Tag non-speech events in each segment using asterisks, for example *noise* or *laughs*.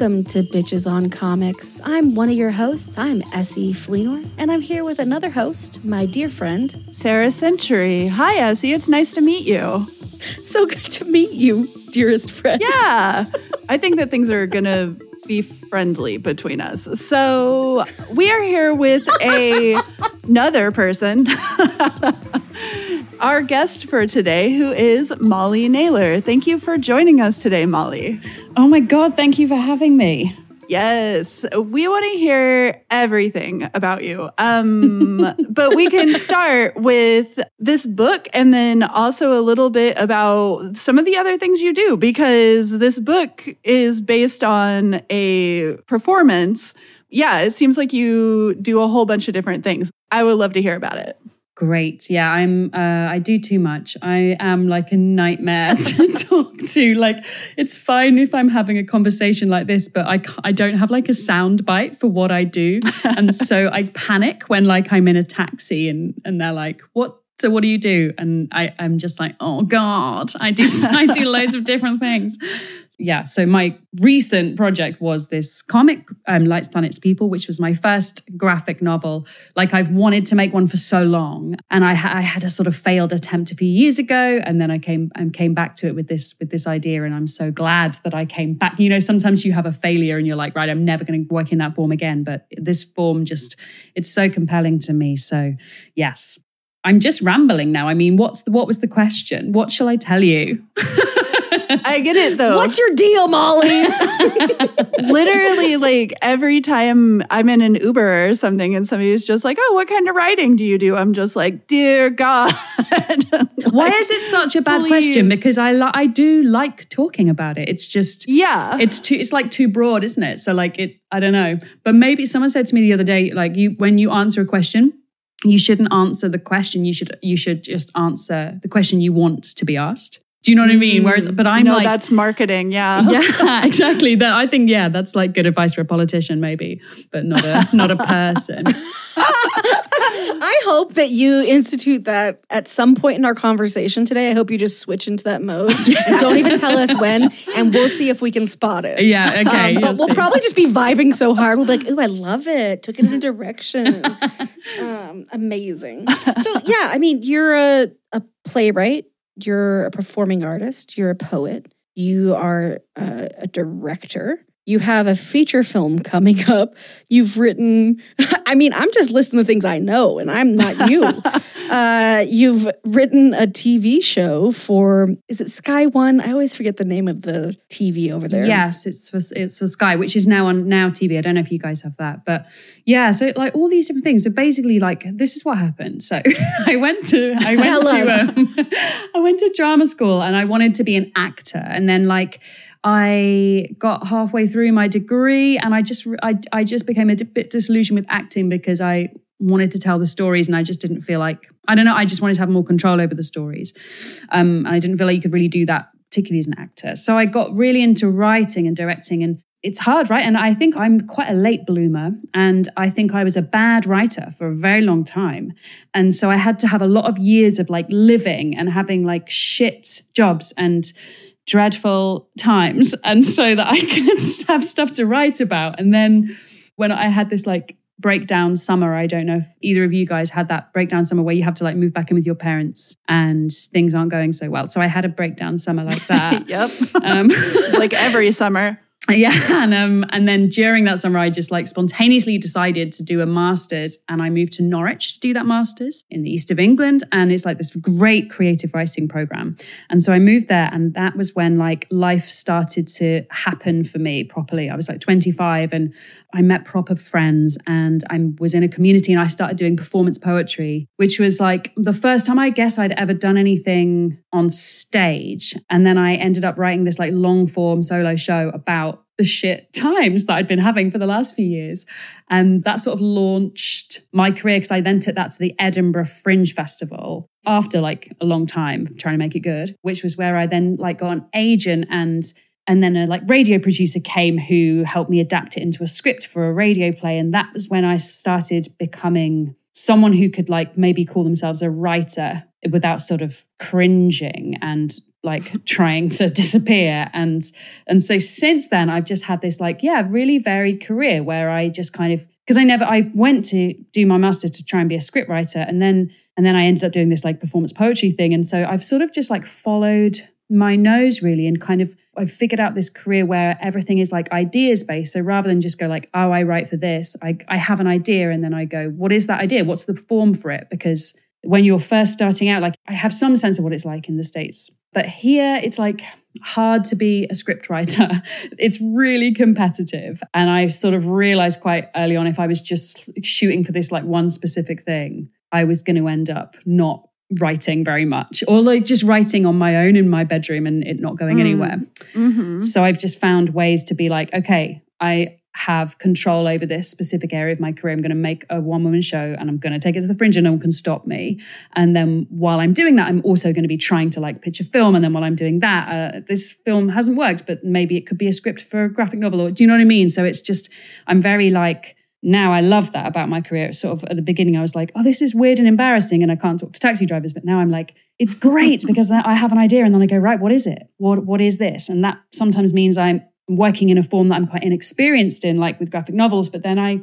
Welcome to Bitches on Comics. I'm one of your hosts. I'm Essie Fleenor, and I'm here with another host, my dear friend, Sarah Century. Hi, Essie. It's nice to meet you. So good to meet you, dearest friend. Yeah, *laughs* I think that things are going to be friendly between us. So we are here with a, another person. *laughs* Our guest for today, who is Molly Naylor. Thank you for joining us today, Molly. Oh my God, thank you for having me. Yes, we want to hear everything about you. Um, *laughs* but we can start with this book and then also a little bit about some of the other things you do because this book is based on a performance. Yeah, it seems like you do a whole bunch of different things. I would love to hear about it. Great. Yeah, I'm. Uh, I do too much. I am like a nightmare *laughs* to talk to. Like, it's fine if I'm having a conversation like this, but I I don't have like a sound bite for what I do, *laughs* and so I panic when like I'm in a taxi and and they're like, "What so what do you do and I, i'm just like oh god i do *laughs* i do loads of different things yeah so my recent project was this comic um, lights planets people which was my first graphic novel like i've wanted to make one for so long and I, I had a sort of failed attempt a few years ago and then i came and came back to it with this with this idea and i'm so glad that i came back you know sometimes you have a failure and you're like right i'm never going to work in that form again but this form just it's so compelling to me so yes I'm just rambling now. I mean, what's the, what was the question? What shall I tell you? *laughs* I get it though. What's your deal, Molly? *laughs* Literally, like every time I'm in an Uber or something and somebody's just like, oh, what kind of writing do you do? I'm just like, dear God. *laughs* like, Why is it such a bad please. question? Because I li- I do like talking about it. It's just Yeah. it's too it's like too broad, isn't it? So like it I don't know. But maybe someone said to me the other day, like you when you answer a question, you shouldn't answer the question. You should you should just answer the question you want to be asked. Do you know what I mean? Whereas, but I'm no, like, that's marketing. Yeah. *laughs* yeah, exactly. That I think, yeah, that's like good advice for a politician, maybe, but not a *laughs* not a person. I hope that you institute that at some point in our conversation today. I hope you just switch into that mode *laughs* and don't even tell us when, and we'll see if we can spot it. Yeah, okay. Um, but we'll see. probably just be vibing so hard. We'll be like, "Ooh, I love it! Took it in a direction. um, amazing." So yeah, I mean, you're a, a playwright. You're a performing artist. You're a poet. You are a, a director. You have a feature film coming up. You've written. *laughs* I mean, I'm just listing the things I know, and I'm not you. *laughs* uh, you've written a TV show for. Is it Sky One? I always forget the name of the TV over there. Yes, it's for it's for Sky, which is now on Now TV. I don't know if you guys have that, but yeah. So like all these different things. So basically, like this is what happened. So *laughs* I went to I went Tell to, um, I went to drama school and I wanted to be an actor, and then like. I got halfway through my degree and I just I, I just became a bit disillusioned with acting because I wanted to tell the stories and I just didn't feel like I don't know I just wanted to have more control over the stories um, and I didn't feel like you could really do that particularly as an actor. So I got really into writing and directing and it's hard, right? And I think I'm quite a late bloomer. And I think I was a bad writer for a very long time. And so I had to have a lot of years of like living and having like shit jobs and dreadful times. *laughs* And so that I could *laughs* have stuff to write about. And then when I had this like breakdown summer. I don't know if either of you guys had that breakdown summer where you have to like move back in with your parents and things aren't going so well. So I had a breakdown summer like that. *laughs* yep. Um, like every summer. Yeah, and um, and then during that summer, I just like spontaneously decided to do a master's, and I moved to Norwich to do that master's in the east of England, and it's like this great creative writing program. And so I moved there, and that was when like life started to happen for me properly. I was like 25, and I met proper friends, and I was in a community, and I started doing performance poetry, which was like the first time I guess I'd ever done anything on stage, and then I ended up writing this like long form solo show about the shit times that I'd been having for the last few years. And that sort of launched my career because I then took that to the Edinburgh Fringe Festival after like a long time trying to make it good, which was where I then like got an agent and and then a like radio producer came who helped me adapt it into a script for a radio play and that was when I started becoming someone who could like maybe call themselves a writer without sort of cringing and like trying to disappear and and so since then i've just had this like yeah really varied career where i just kind of because i never i went to do my master's to try and be a scriptwriter and then and then i ended up doing this like performance poetry thing and so i've sort of just like followed my nose really and kind of I've figured out this career where everything is like ideas based. So rather than just go like, oh, I write for this, I, I have an idea and then I go, what is that idea? What's the form for it? Because when you're first starting out, like I have some sense of what it's like in the States but here it's like hard to be a script writer. *laughs* It's really competitive. And I sort of realized quite early on if I was just shooting for this like one specific thing, I was going to end up not writing very much or like just writing on my own in my bedroom and it not going mm. anywhere. Mm-hmm. So I've just found ways to be like, okay, I have control over this specific area of my career. I'm going to make a one woman show and I'm going to take it to the fringe and no one can stop me. And then while I'm doing that, I'm also going to be trying to like pitch a film. And then while I'm doing that, uh, this film hasn't worked, but maybe it could be a script for a graphic novel. Or do you know what I mean? So it's just, I'm very like, now I love that about my career. Sort of at the beginning, I was like, oh, this is weird and embarrassing, and I can't talk to taxi drivers. But now I'm like, it's great because I have an idea, and then I go, right, what is it? What what is this? And that sometimes means I'm working in a form that I'm quite inexperienced in, like with graphic novels. But then I,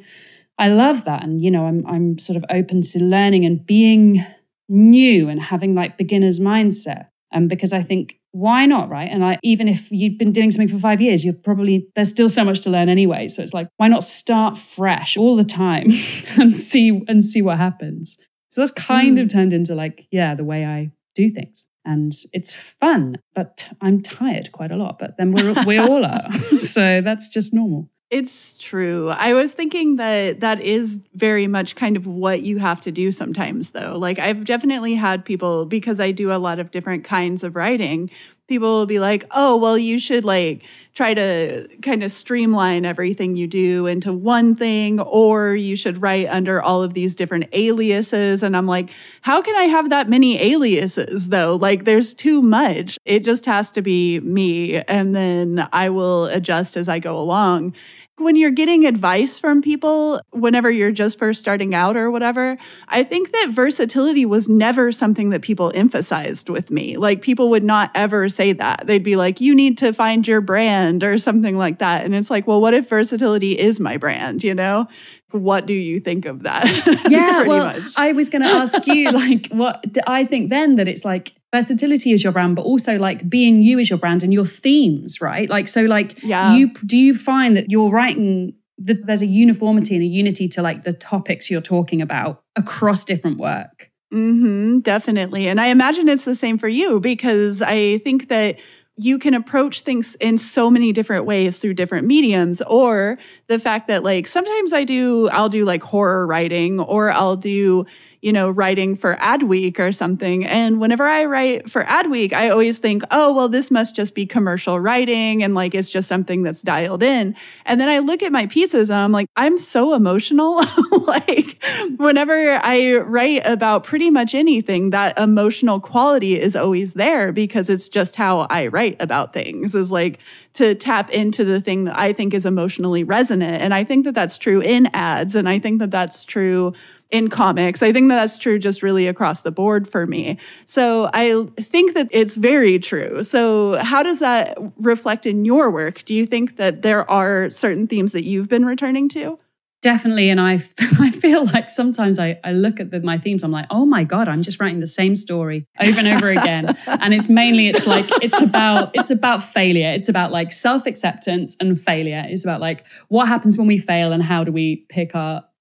I love that, and you know, I'm I'm sort of open to learning and being new and having like beginner's mindset. And um, because I think why not, right? And I, even if you've been doing something for five years, you're probably there's still so much to learn anyway. So it's like why not start fresh all the time *laughs* and see and see what happens. So that's kind mm. of turned into like yeah the way I do things and it's fun, but I'm tired quite a lot. But then we're we all are, *laughs* *laughs* so that's just normal. It's true. I was thinking that that is very much kind of what you have to do sometimes, though. Like, I've definitely had people, because I do a lot of different kinds of writing, people will be like, oh, well, you should like try to kind of streamline everything you do into one thing, or you should write under all of these different aliases. And I'm like, how can I have that many aliases though? Like, there's too much. It just has to be me. And then I will adjust as I go along when you're getting advice from people, whenever you're just first starting out or whatever, I think that versatility was never something that people emphasized with me. Like people would not ever say that. They'd be like, you need to find your brand or something like that. And it's like, well, what if versatility is my brand, you know? What do you think of that? *laughs* Yeah, well, much. I was going to ask you, *laughs* like, what I think then that it's like versatility is your brand but also like being you is your brand and your themes right? Like so like yeah. you do you find that you're writing that there's a uniformity and a unity to like the topics you're talking about across different work? Mm-hmm, definitely. And i imagine it's the same for you because i think that you can approach things in so many different ways through different mediums or the fact that like sometimes i do i'll do like horror writing or i'll do you know, writing for Adweek or something. And whenever I write for Adweek, I always think, oh, well, this must just be commercial writing and like it's just something that's dialed in. And then I look at my pieces and I'm like, I'm so emotional. *laughs* like whenever I write about pretty much anything, that emotional quality is always there because it's just how I write about things is like to tap into the thing that I think is emotionally resonant. And I think that that's true in ads. And I think that that's true in comics. I think that that's true just really across the board for me. So I think that it's very true. So how does that reflect in your work? Do you think that there are certain themes that you've been returning to? Definitely. And I, *laughs* I feel like sometimes I, I look at the, my themes, I'm like, oh my God, I'm just writing the same story over and over again. *laughs* and it's mainly, it's like, it's about, it's about failure. It's about like self-acceptance and failure. It's about like what happens when we fail and how do we pick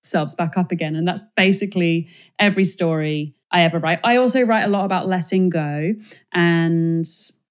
ourselves back up again. And that's basically every story I ever write. I also write a lot about letting go. And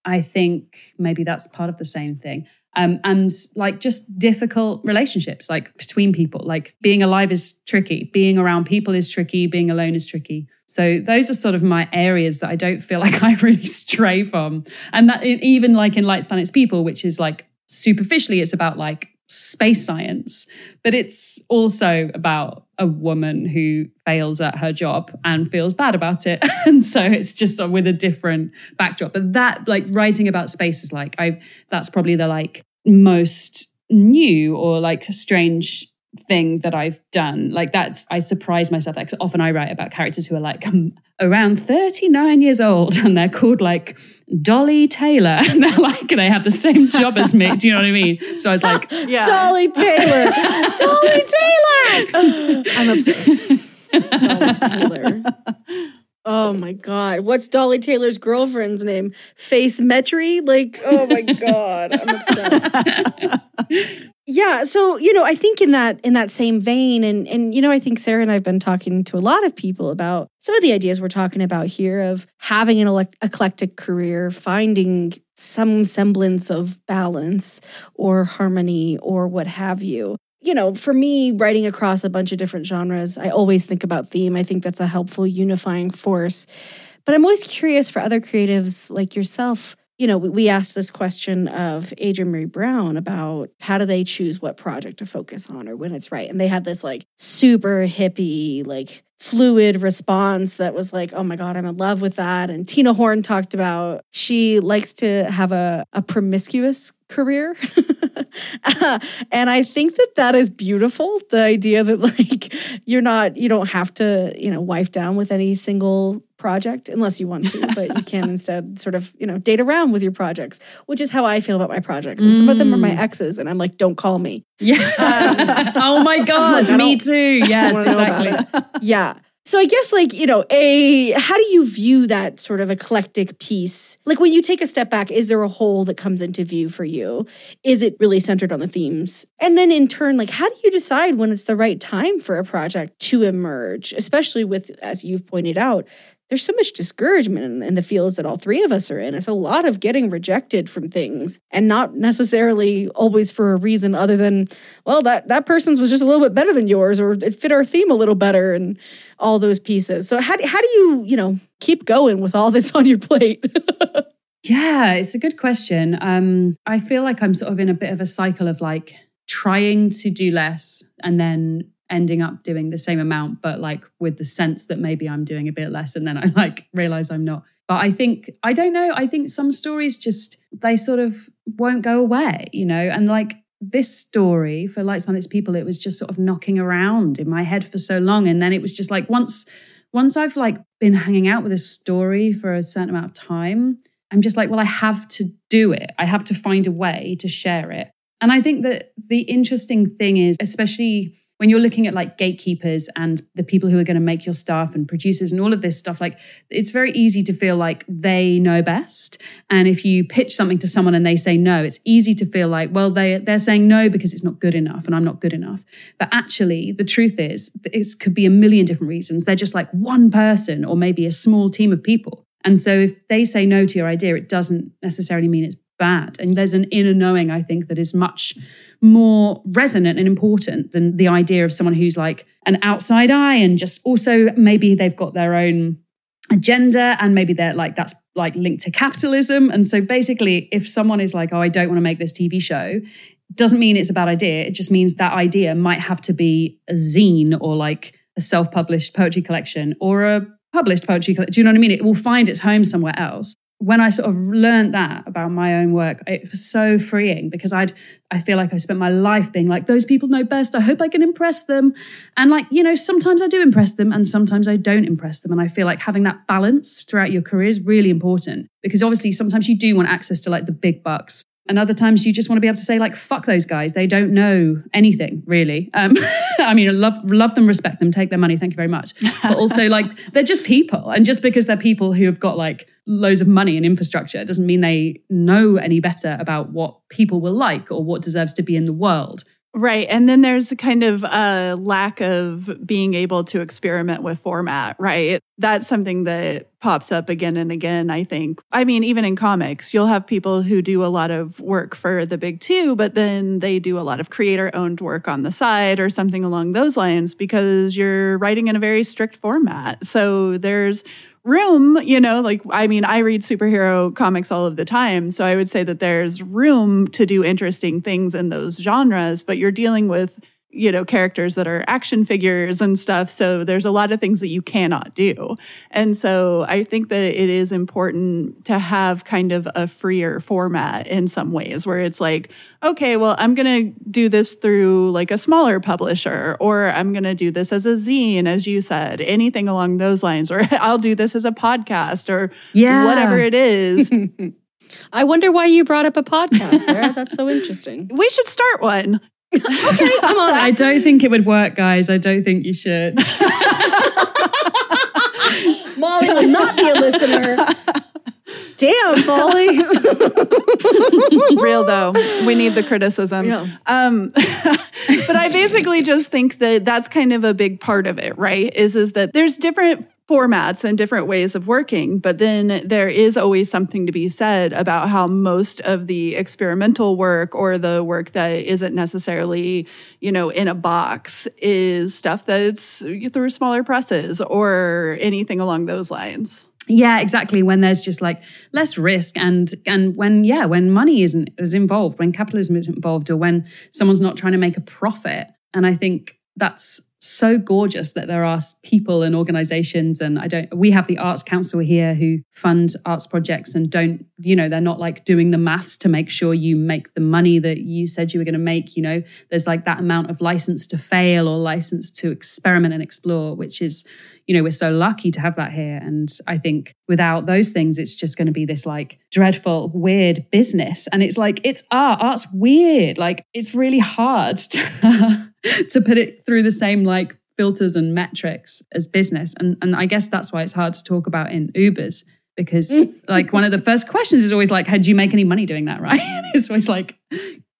I think maybe that's part of the same thing um, and like just difficult relationships like between people like being alive is tricky being around people is tricky being alone is tricky so those are sort of my areas that i don't feel *laughs* like i really stray from and that even like in lights planets people which is like superficially it's about like space science, but it's also about a woman who fails at her job and feels bad about it. *laughs* and so it's just with a different backdrop. But that like writing about space is like I that's probably the like most new or like strange thing that I've done. Like that's I surprise myself. Like often I write about characters who are like um, around 39 years old *laughs* and they're called like Dolly Taylor. *laughs* And they're like they have the same job as me. Do you know what I mean? So I was like, *laughs* yeah. Dolly Taylor. Dolly Taylor. I'm obsessed. Dolly Taylor. Oh my god. What's Dolly Taylor's girlfriend's name? Face Metry? Like, oh my god. I'm obsessed. Yeah, so you know, I think in that in that same vein, and and you know, I think Sarah and I've been talking to a lot of people about some of the ideas we're talking about here of having an eclectic career, finding some semblance of balance or harmony or what have you. You know, for me, writing across a bunch of different genres, I always think about theme. I think that's a helpful unifying force. But I'm always curious for other creatives like yourself you know, we asked this question of Adrienne Maree Brown about how do they choose what project to focus on or when it's right. And they had this like super hippie, like fluid response that was like, oh my God, I'm in love with that. And Tina Horn talked about she likes to have a, a promiscuous career. *laughs* and I think that that is beautiful. The idea that like you're not, you don't have to, you know, wife down with any single project unless you want to, but you can *laughs* instead sort of, you know, date around with your projects, which is how I feel about my projects. And some of them are my mm. exes, and I'm like, don't call me. Yeah. Um, oh my God, like, me too. Yes, exactly. *laughs* Yeah. So I guess like, you know, a how do you view that sort of eclectic piece? Like when you take a step back, is there a whole that comes into view for you? Is it really centered on the themes? And then in turn, like how do you decide when it's the right time for a project to emerge, especially with as you've pointed out, there's so much discouragement in, in, the fields that all three of us are in. It's a lot of getting rejected from things and not necessarily always for a reason other than, well, that, that person's was just a little bit better than yours or it fit our theme a little better and all those pieces. So how, how do you, you know, keep going with all this *laughs* on your plate? *laughs* yeah, it's a good question. Um, I feel like I'm sort of in a bit of a cycle of like trying to do less and then ending up doing the same amount, but like with the sense that maybe I'm doing a bit less and then I *laughs* like realize I'm not. But I think, I don't know, I think some stories just, they sort of won't go away, you know? And like this story for Lights Planets People, it was just sort of knocking around in my head for so long. And then it was just like once, once I've like been hanging out with a story for a certain amount of time, I'm just like, well, I have to do it. I have to find a way to share it. And I think that the interesting thing is, especially when you're looking at like gatekeepers and the people who are going to make your stuff and producers and all of this stuff, like it's very easy to feel like they know best. And if you pitch something to someone and they say no, it's easy to feel like, well, they, they're saying no because it's not good enough and I'm not good enough. But actually, the truth is, it could be a million different reasons. They're just like one person or maybe a small team of people. And so if they say no to your idea, it doesn't necessarily mean it's bad. And there's an inner knowing, I think, that is much more resonant and important than the idea of someone who's like an outside eye and just also maybe they've got their own agenda and maybe they're like that's like linked to capitalism. And so basically if someone is like oh i don't want to make this tv show doesn't mean it's a bad idea. It just means that idea might have to be a zine or like a self-published poetry collection or a published poetry do you know what i mean? It will find its home somewhere else when I sort of learned that about my own work, it was so freeing because I'd I feel like I spent my life being like, those people know best. I hope I can impress them. And like, you know, sometimes I do impress them and sometimes I don't impress them. And I feel like having that balance throughout your career is really important because obviously sometimes you do want access to like the big bucks. And other times you just want to be able to say, like, fuck those guys. They don't know anything, really. Um, *laughs* I mean, love, love them, respect them, take their money. Thank you very much. But also, like, they're just people. And just because they're people who have got like loads of money and infrastructure doesn't mean they know any better about what people will like or what deserves to be in the world. Right. And then there's a kind of a lack of being able to experiment with format, right? That's something that pops up again and again, I think. I mean, even in comics, you'll have people who do a lot of work for the big two, but then they do a lot of creator owned work on the side or something along those lines because you're writing in a very strict format. So there's room, you know, like, I mean, I read superhero comics all of the time. So I would say that there's room to do interesting things in those genres, but you're dealing with you know characters that are action figures and stuff so there's a lot of things that you cannot do and so i think that it is important to have kind of a freer format in some ways where it's like okay well i'm going to do this through like a smaller publisher or i'm going to do this as a zine as you said anything along those lines or *laughs* i'll do this as a podcast or yeah. whatever it is *laughs* *laughs* I wonder why you brought up a podcast, Sarah. That's so interesting. We should start one okay, I'm on. I don't think it would work, guys. I don't think you should. *laughs* Molly will not be a listener. Damn, Molly. Real though, we need the criticism. Yeah. Um, *laughs* but I basically just think that that's kind of a big part of it, right? Is is that there's different formats and different ways of working. But then there is always something to be said about how most of the experimental work or the work that isn't necessarily, you know, in a box is stuff that's through smaller presses or anything along those lines. Yeah, exactly. When there's just like less risk and and when yeah, when money isn't is involved, when capitalism is involved, or when someone's not trying to make a profit. And I think that's so gorgeous that there are people and organizations and i don't we have the arts council here who fund arts projects and don't you know they're not like doing the maths to make sure you make the money that you said you were going to make you know? There's like that amount of license to fail or license to experiment and explore which is you know we're so lucky to have that here. And i think without those things it's just going to be this like dreadful weird business. And it's like it's art art's weird. Like it's really hard *laughs* to *laughs* to put it through the same like filters and metrics as business. And and I guess that's why it's hard to talk about in Ubers because *laughs* like one of the first questions is always like, "Had you make any money doing that?" *laughs* Right? it's always like,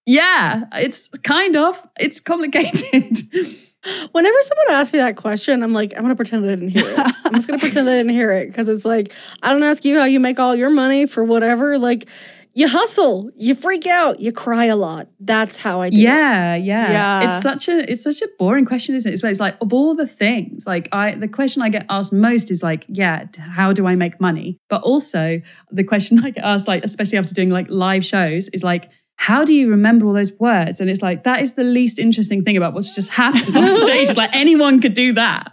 "Yeah, it's kind of. It's complicated." Whenever someone asks me that question, I'm like, I'm gonna pretend I didn't hear it. I'm just gonna pretend I didn't hear it because it's like I don't ask you how you make all your money for whatever. Like you hustle, you freak out, you cry a lot. That's how I do yeah, it. Yeah, yeah. It's such a it's such a boring question, isn't it? It's, it's like of all the things, like I the question I get asked most is like, yeah, how do I make money? But also the question *laughs* I get asked, like especially after doing like live shows, is like, how do you remember all those words? And it's like that is the least interesting thing about what's just *laughs* happened on stage. Like anyone could do that.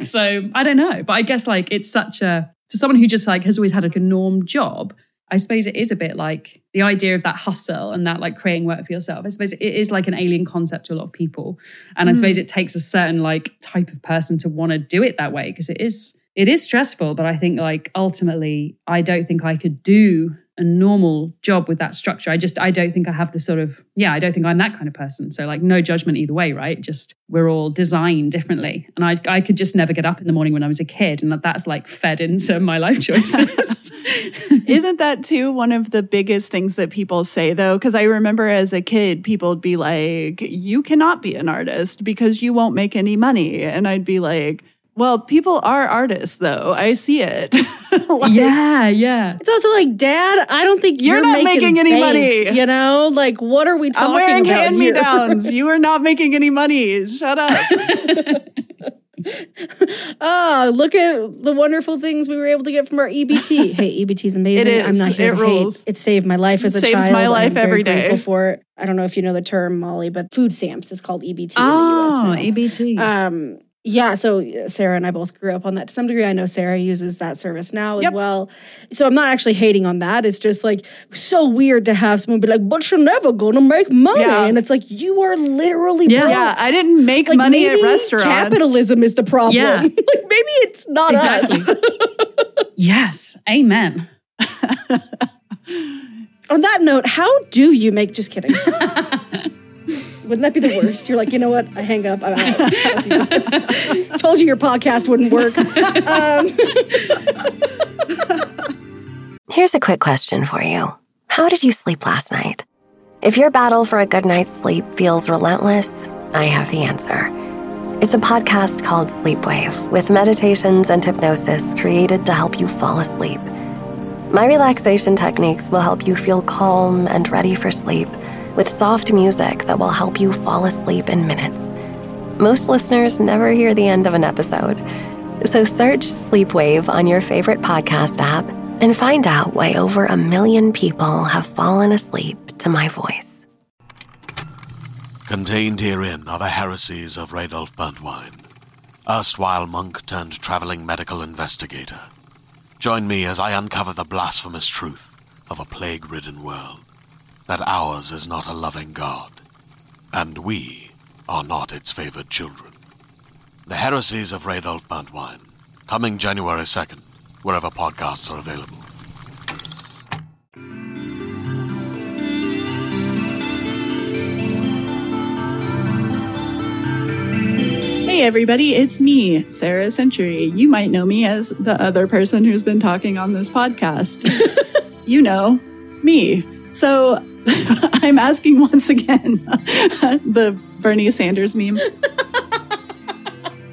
*laughs* so I don't know, but I guess like it's such a to someone who just like has always had like a norm job I suppose it is a bit like the idea of that hustle and that like creating work for yourself. I suppose it is like an alien concept to a lot of people. And mm. I suppose it takes a certain like type of person to want to do it that way because it is it is stressful, but I think like ultimately I don't think I could do a normal job with that structure. I just I don't think I have the sort of yeah, I don't think I'm that kind of person. So like no judgment either way, right? Just we're all designed differently. And I I could just never get up in the morning when I was a kid and that's like fed into *laughs* my life choices. *laughs* Isn't that too one of the biggest things that people say though? Because I remember as a kid, people would be like, You cannot be an artist because you won't make any money. And I'd be like, Well, people are artists, though. I see it. *laughs* like, yeah, yeah. It's also like, Dad, I don't think you're, you're not making, making any bank, money. You know, like what are we talking about? I'm wearing about hand me downs. *laughs* you are not making any money. Shut up. oh, *laughs* look at the wonderful things we were able to get from our EBT. hey, EBT is amazing. It is. I'm not here it to rules. hate. It saved my life as a Saves child. my life I'm very every day. grateful for it. I don't know if you know the term, Molly, but food stamps is called EBT oh, in the US. EBT. Um, yeah, so Sarah and I both grew up on that to some degree. I know Sarah uses that service now Yep. as well. So I'm not actually hating on that. It's just like so weird to have someone be like, "But you're never gonna make money," Yeah. and it's like you are literally Yeah. broke. yeah, I didn't make Like money at restaurants. capitalism is the problem. Yeah. *laughs* like maybe it's not Exactly. us. *laughs* yes. Amen. On that note, how do you make? Just kidding. *laughs* Wouldn't that be the worst? You're like, you know what? I hang up. I'm out. You. *laughs* Told you your podcast wouldn't work. Um, Here's a quick question for you How did you sleep last night? If your battle for a good night's sleep feels relentless, I have the answer. It's a podcast called Sleepwave with meditations and hypnosis created to help you fall asleep. My relaxation techniques will help you feel calm and ready for sleep with soft music that will help you fall asleep in minutes. Most listeners never hear the end of an episode. So search Sleepwave on your favorite podcast app and find out why over a million people have fallen asleep to my voice. Contained herein are the heresies of Radolf Burntwine, erstwhile monk turned traveling medical investigator. Join me as I uncover the blasphemous truth of a plague ridden world that ours is not a loving God, and we are not its favored children. The heresies of Radolf Burntwine, coming January 2nd, wherever podcasts are available. Hey, everybody, it's me, Sarah Century. You might know me as the other person who's been talking on this podcast. *laughs* you know, me. So *laughs* I'm asking once again *laughs* the Bernie Sanders meme.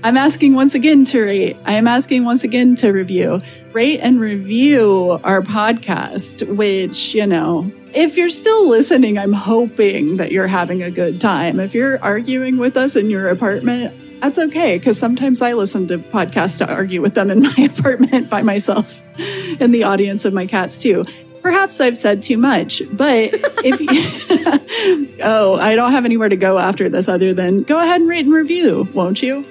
I'm asking once again to rate. I am asking once again to review. Rate and review our podcast, which, you know, if you're still listening, I'm hoping that you're having a good time. If you're arguing with us in your apartment, that's okay, because sometimes I listen to podcasts to argue with them in my *laughs* apartment by myself in the audience of my cats, too. Perhaps I've said too much, but if you, *laughs* oh, I don't have anywhere to go after this other than go ahead and rate and review, won't you?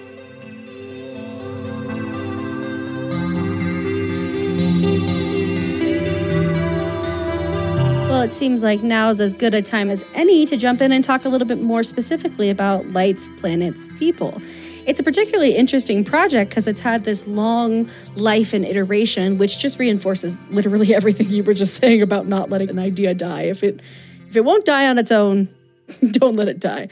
well, it seems like now is as good a time as any to jump in and talk a little bit more specifically about lights, planets, people. It's a particularly interesting project because it's had this long life and iteration, which just reinforces literally *laughs* everything you were just saying about not letting an idea die. If it if it won't die on its own, *laughs* don't let it die.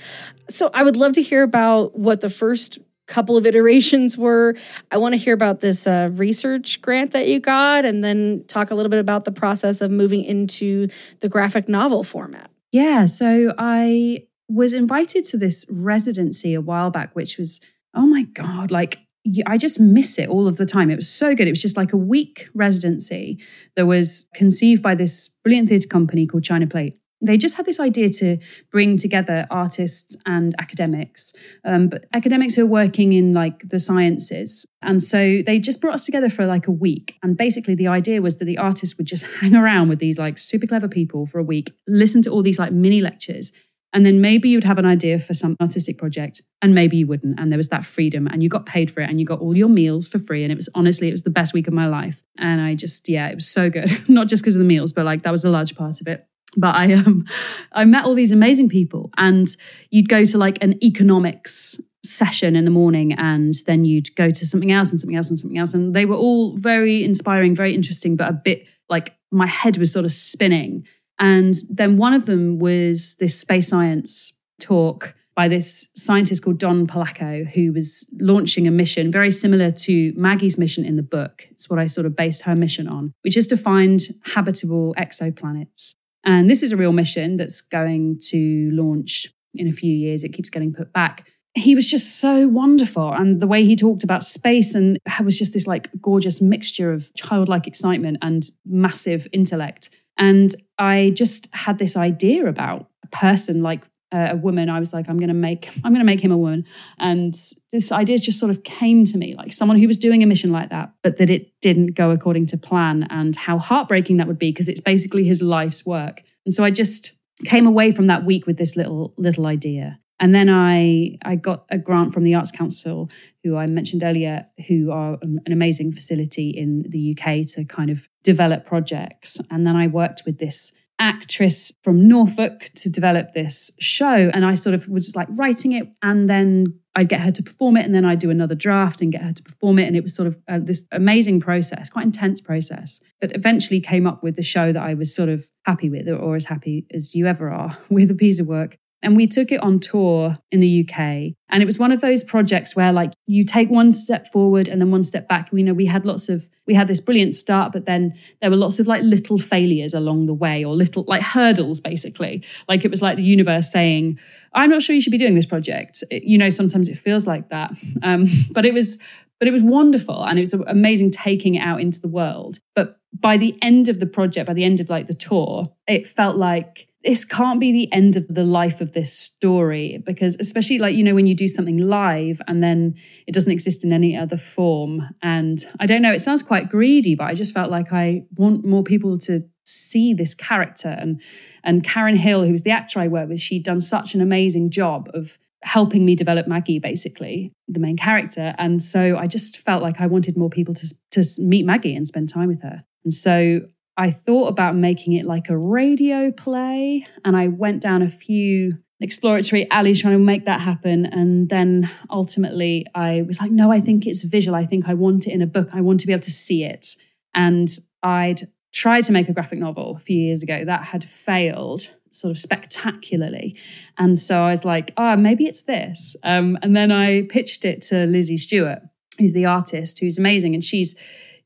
So I would love to hear about what the first couple of iterations were. I want to hear about this uh, research grant that you got, and then talk a little bit about the process of moving into the graphic novel format. Yeah. So I was invited to this residency a while back, which was, oh my God, like I just miss it all of the time. It was so good. It was just like a week residency that was conceived by this brilliant theatre company called China Plate. They just had this idea to bring together artists and academics, um, but academics who are working in like the sciences. And so they just brought us together for like a week. And basically, the idea was that the artists would just *laughs* hang around with these like super clever people for a week, listen to all these like mini lectures, and then maybe you'd have an idea for some artistic project, and maybe you wouldn't. And there was that freedom, and you got paid for it, and you got all your meals for free. And it was honestly, it was the best week of my life. And I just, yeah, it was so good. *laughs* Not just because of the meals, but like that was a large part of it. But I um, I met all these amazing people, and you'd go to like an economics session in the morning, and then you'd go to something else and something else and something else, and they were all very inspiring, very interesting, but a bit like my head was sort of spinning. And then one of them was this space science talk by this scientist called Don Pollacco, who was launching a mission very similar to Maggie's mission in the book. It's what I sort of based her mission on, which is to find habitable exoplanets. And this is a real mission that's going to launch in a few years. It keeps getting put back. he was just so wonderful. And the way he talked about space and was just this like gorgeous mixture of childlike excitement and massive intellect. And I just had this idea about a person like uh, a woman. I was like i'm going to make i'm going to make him a woman. And this idea just sort of came to me like someone who was doing a mission like that but that it didn't go according to plan and how heartbreaking that would be because it's basically his life's work. And so i just came away from that week with this little little idea and then I I got a grant from the Arts Council, who I mentioned earlier, who are an amazing facility in the UK to kind of develop projects. And then I worked with this actress from Norfolk to develop this show. And I sort of was like writing it and then I'd get her to perform it and then I'd do another draft and get her to perform it. And it was sort of uh, this amazing process, quite intense process, but eventually came up with the show that I was sort of happy with or as happy as you ever are *laughs* with a piece of work. And we took it on tour in the UK. And it was one of those projects where like you take one step forward and then one step back. We know we had lots of, we had this brilliant start, but then there were lots of like little failures along the way or little like hurdles, basically. Like it was like the universe saying, I'm not sure you should be doing this project. It, you know, sometimes it feels like that. Um, *laughs* but it was, but it was wonderful and it was amazing taking it out into the world. But by the end of the project, by the end of like the tour, it felt like this can't be the end of the life of this story because especially like you know when you do something live and then it doesn't exist in any other form. And i don't know it sounds quite greedy but i just felt like i want more people to see this character. And and karen hill who was the actor i worked with she'd done such an amazing job of helping me develop maggie basically the main character. And so i just felt like i wanted more people to to meet maggie and spend time with her. And so I thought about making it like a radio play, and I went down a few exploratory alleys trying to make that happen. And then ultimately, I was like, no, I think it's visual. I think I want it in a book. I want to be able to see it. And I'd tried to make a graphic novel a few years ago that had failed sort of spectacularly. And so I was like, oh, maybe it's this. Um, and then I pitched it to Lizzie Stewart, who's the artist, who's amazing. And she's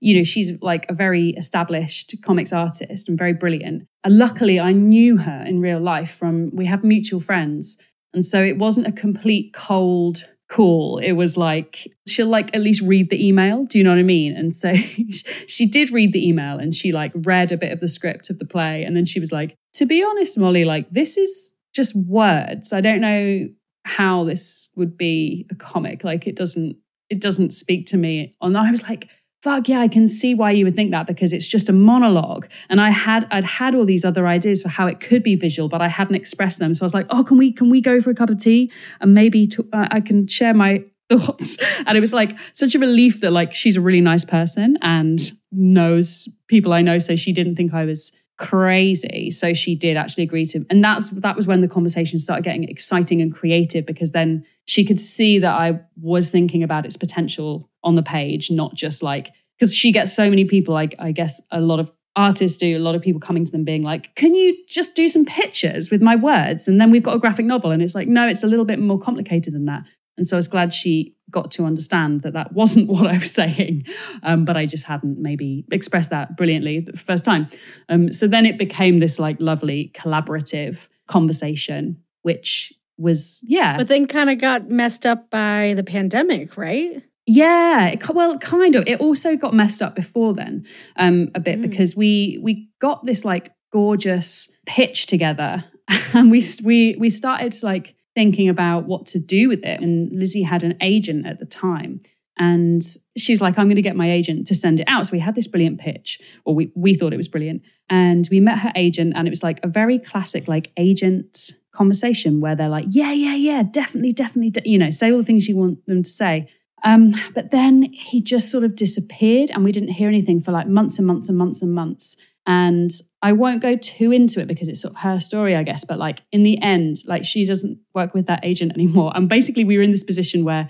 you know, she's like a very established comics artist and very brilliant. And luckily, I knew her in real life from, we have mutual friends. And so it wasn't a complete cold call. It was like, she'll like at least read the email. Do you know what I mean? And so *laughs* she did read the email and she like read a bit of the script of the play. And then she was like, to be honest, Molly, like this is just words. I don't know how this would be a comic. Like it doesn't, it doesn't speak to me. And I was like, fuck yeah, I can see why you would think that because it's just a monologue. And I had I'd had all these other ideas for how it could be visual, but I hadn't expressed them. So I was like, oh, can we can we go for a cup of tea and maybe to, uh, I can share my *laughs* thoughts. And it was like such a relief that like she's a really nice person and knows people I know, so she didn't think I was crazy. So she did actually agree to and that's that was when the conversation started getting exciting and creative because then she could see that i was thinking about its potential on the page not just like because she gets so many people like i guess a lot of artists do a lot of people coming to them being like can you just do some pictures with my words? And then we've got a graphic novel and it's like no it's a little bit more complicated than that and so I was glad she got to understand that that wasn't *laughs* what I was saying, um, but I just hadn't maybe expressed that brilliantly the first time. Um, so then it became this like lovely collaborative conversation, which was, yeah. But then kind of got messed up by the pandemic, right? Yeah, it, well, kind of. It also got messed up before then um, a bit mm. because we we got this like gorgeous pitch together, *laughs* and we we we started like thinking about what to do with it. And Lizzie had an agent at the time. And she was like, I'm going to get my agent to send it out. So we had this brilliant pitch, or we, we thought it was brilliant. And we met her agent, and it was like a very classic, like agent conversation where they're like, yeah, yeah, yeah, definitely, definitely, de-, you know, say all the things you want them to say. Um, but then he just sort of disappeared, and we didn't hear anything for like months and months and months and months. And I won't go too into it because it's sort of her story, I guess. But like in the end, like she doesn't work with that agent anymore. And basically, we were in this position where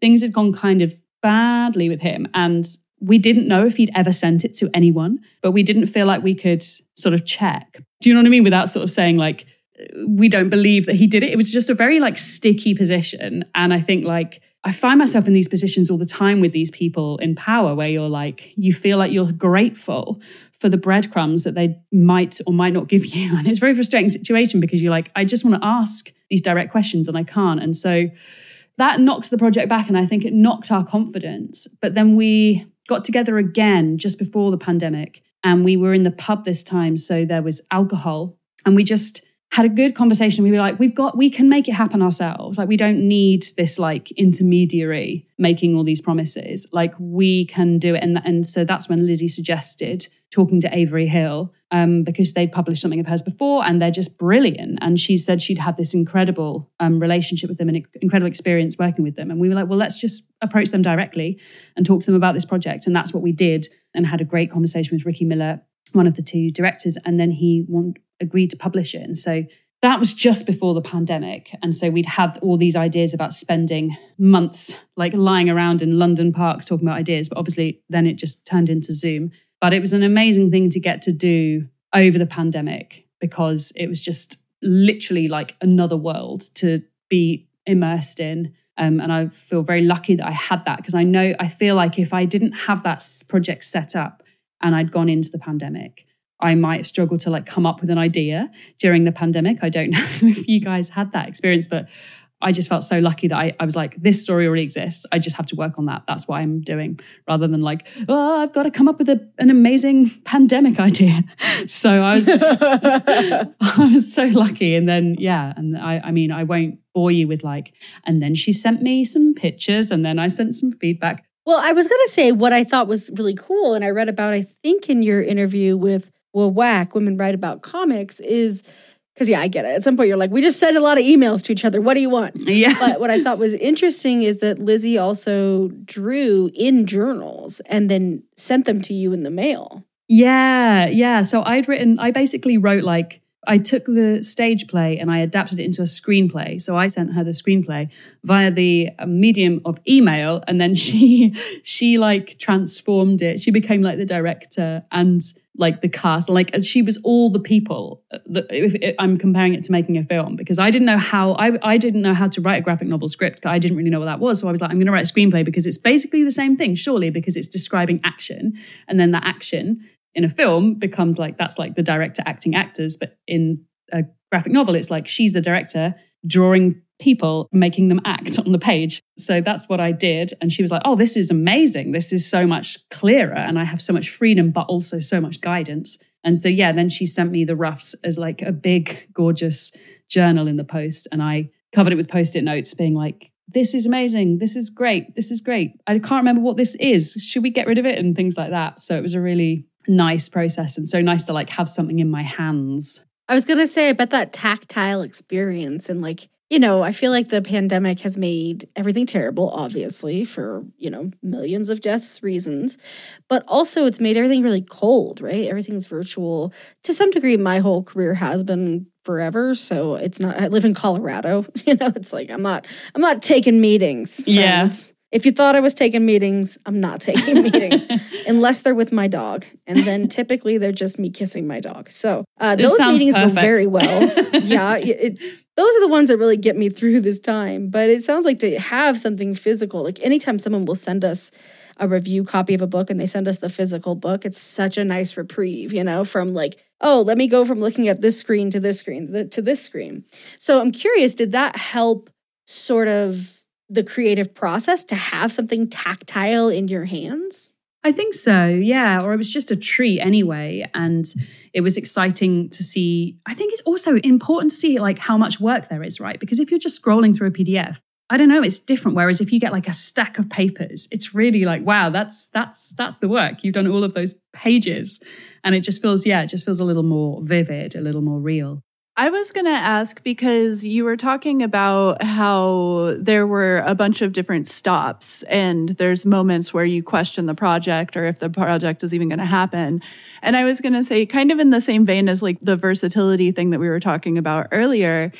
things had gone kind of badly with him. And we didn't know if he'd ever sent it to anyone, but we didn't feel like we could sort of check. Do you know what I mean? Without sort of saying, like, we don't believe that he did it. It was just a very like sticky position. And I think like, I find myself in these positions all the time with these people in power where you're like, you feel like you're grateful for the breadcrumbs that they might or might not give *laughs* you. And it's a very frustrating situation because you're like, I just want to ask these direct questions and I can't. And so that knocked the project back and I think it knocked our confidence. But then we got together again just before the pandemic and we were in the pub this time. So there was alcohol and we just had a good conversation. We were like, we've got, we can make it happen ourselves. Like, we don't need this like intermediary making all these promises. Like, we can do it. And, and so that's when Lizzie suggested talking to Avery Hill um, because they'd published something of hers before and they're just brilliant. And she said she'd had this incredible um, relationship with them and incredible experience working with them. And we were like, well, let's just approach them directly and talk to them about this project. And that's what we did and had a great conversation with Ricky Miller, one of the two directors. And then he want, agreed to publish it. And so that was just before the pandemic. And so we'd had all these ideas about spending months like lying around in London parks talking about ideas. But obviously, then it just turned into Zoom. But it was an amazing thing to get to do over the pandemic because it was just literally like another world to be immersed in. Um, and I feel very lucky that I had that because I know I feel like if I didn't have that project set up and I'd gone into the pandemic, I might have struggled to like come up with an idea during the pandemic. I don't *laughs* know if you guys had that experience, but I just felt so lucky that I, I was like, this story already exists. I just have to work on that. That's what I'm doing, rather than like, oh, I've got to come up with a, an amazing pandemic idea. *laughs* So I was, *laughs* I was so lucky. And then, yeah, and I, I mean, I won't bore you with like, and then she sent me some pictures, and then I sent some feedback. Well, I was going to say what I thought was really cool, and I read about, I think, in your interview with well, whack women write about comics is because yeah, I get it. At some point, you're like, we just send a lot of emails to each other. What do you want? Yeah. *laughs* But what I thought was interesting is that Lizzie also drew in journals and then sent them to you in the mail. Yeah, yeah. So I'd written, I basically wrote like, I took the stage play and I adapted it into a screenplay. So I sent her the screenplay via the uh, medium of email, and then *laughs* she she like transformed it. She became like the director and like the cast like she was all the people uh, that if, if i'm comparing it to making a film because i didn't know how I, I didn't know how to write a graphic novel script. I didn't really know what that was so i was like i'm going to write a screenplay because it's basically the same thing surely because it's describing action and then that action in a film becomes like that's like the director acting actors but in a graphic novel it's like she's the director drawing people making them act on the page. So that's what I did. And she was like, oh, this is amazing. This is so much clearer. And I have so much freedom, but also so much guidance. And so, yeah, then she sent me the roughs as like a big, gorgeous journal in the post. And I covered it with post it notes, being like, this is amazing. This is great. This is great. I can't remember what this is. Should we get rid of it? And things like that. So it was a really nice process and so nice to like have something in my hands. I was going to say, bet that tactile experience and like you know, I feel like the pandemic has made everything terrible, obviously, for, you know, millions of deaths reasons. But also, it's made everything really cold, right? Everything's virtual. To some degree, my whole career has been forever. So it's not, I live in Colorado. *laughs* You know, it's like I'm not, I'm not taking meetings. Yes. Yeah. If you thought I was taking meetings, I'm not *laughs* taking meetings unless they're with my dog. And then *laughs* typically they're just me kissing my dog. So uh, those meetings perfect. go very well. yeah. It, those are the ones that really get me through this time. But it sounds like to have something physical, like anytime someone will send us a review copy of a book and they send us the physical book, it's such a nice reprieve, you know, from like, oh, let me go from looking at this screen to this screen to this screen. So I'm curious, did that help sort of the creative process to have something tactile in your hands? I think so, yeah. Or it was just a treat anyway. And it was exciting to see. I think it's also important to see like how much work there is, right? Because if you're just scrolling through a PDF, I don't know, it's different. Whereas if you get like a stack of papers, it's really like, wow, that's that's that's the work. You've done all of those pages. And it just feels, yeah, it just feels a little more vivid, a little more real. I was going to ask because you were talking about how there were a bunch of different stops and there's moments where you question the project or if the project is even going to happen. And I was going to say, kind of in the same vein as like the versatility thing that we were talking about earlier,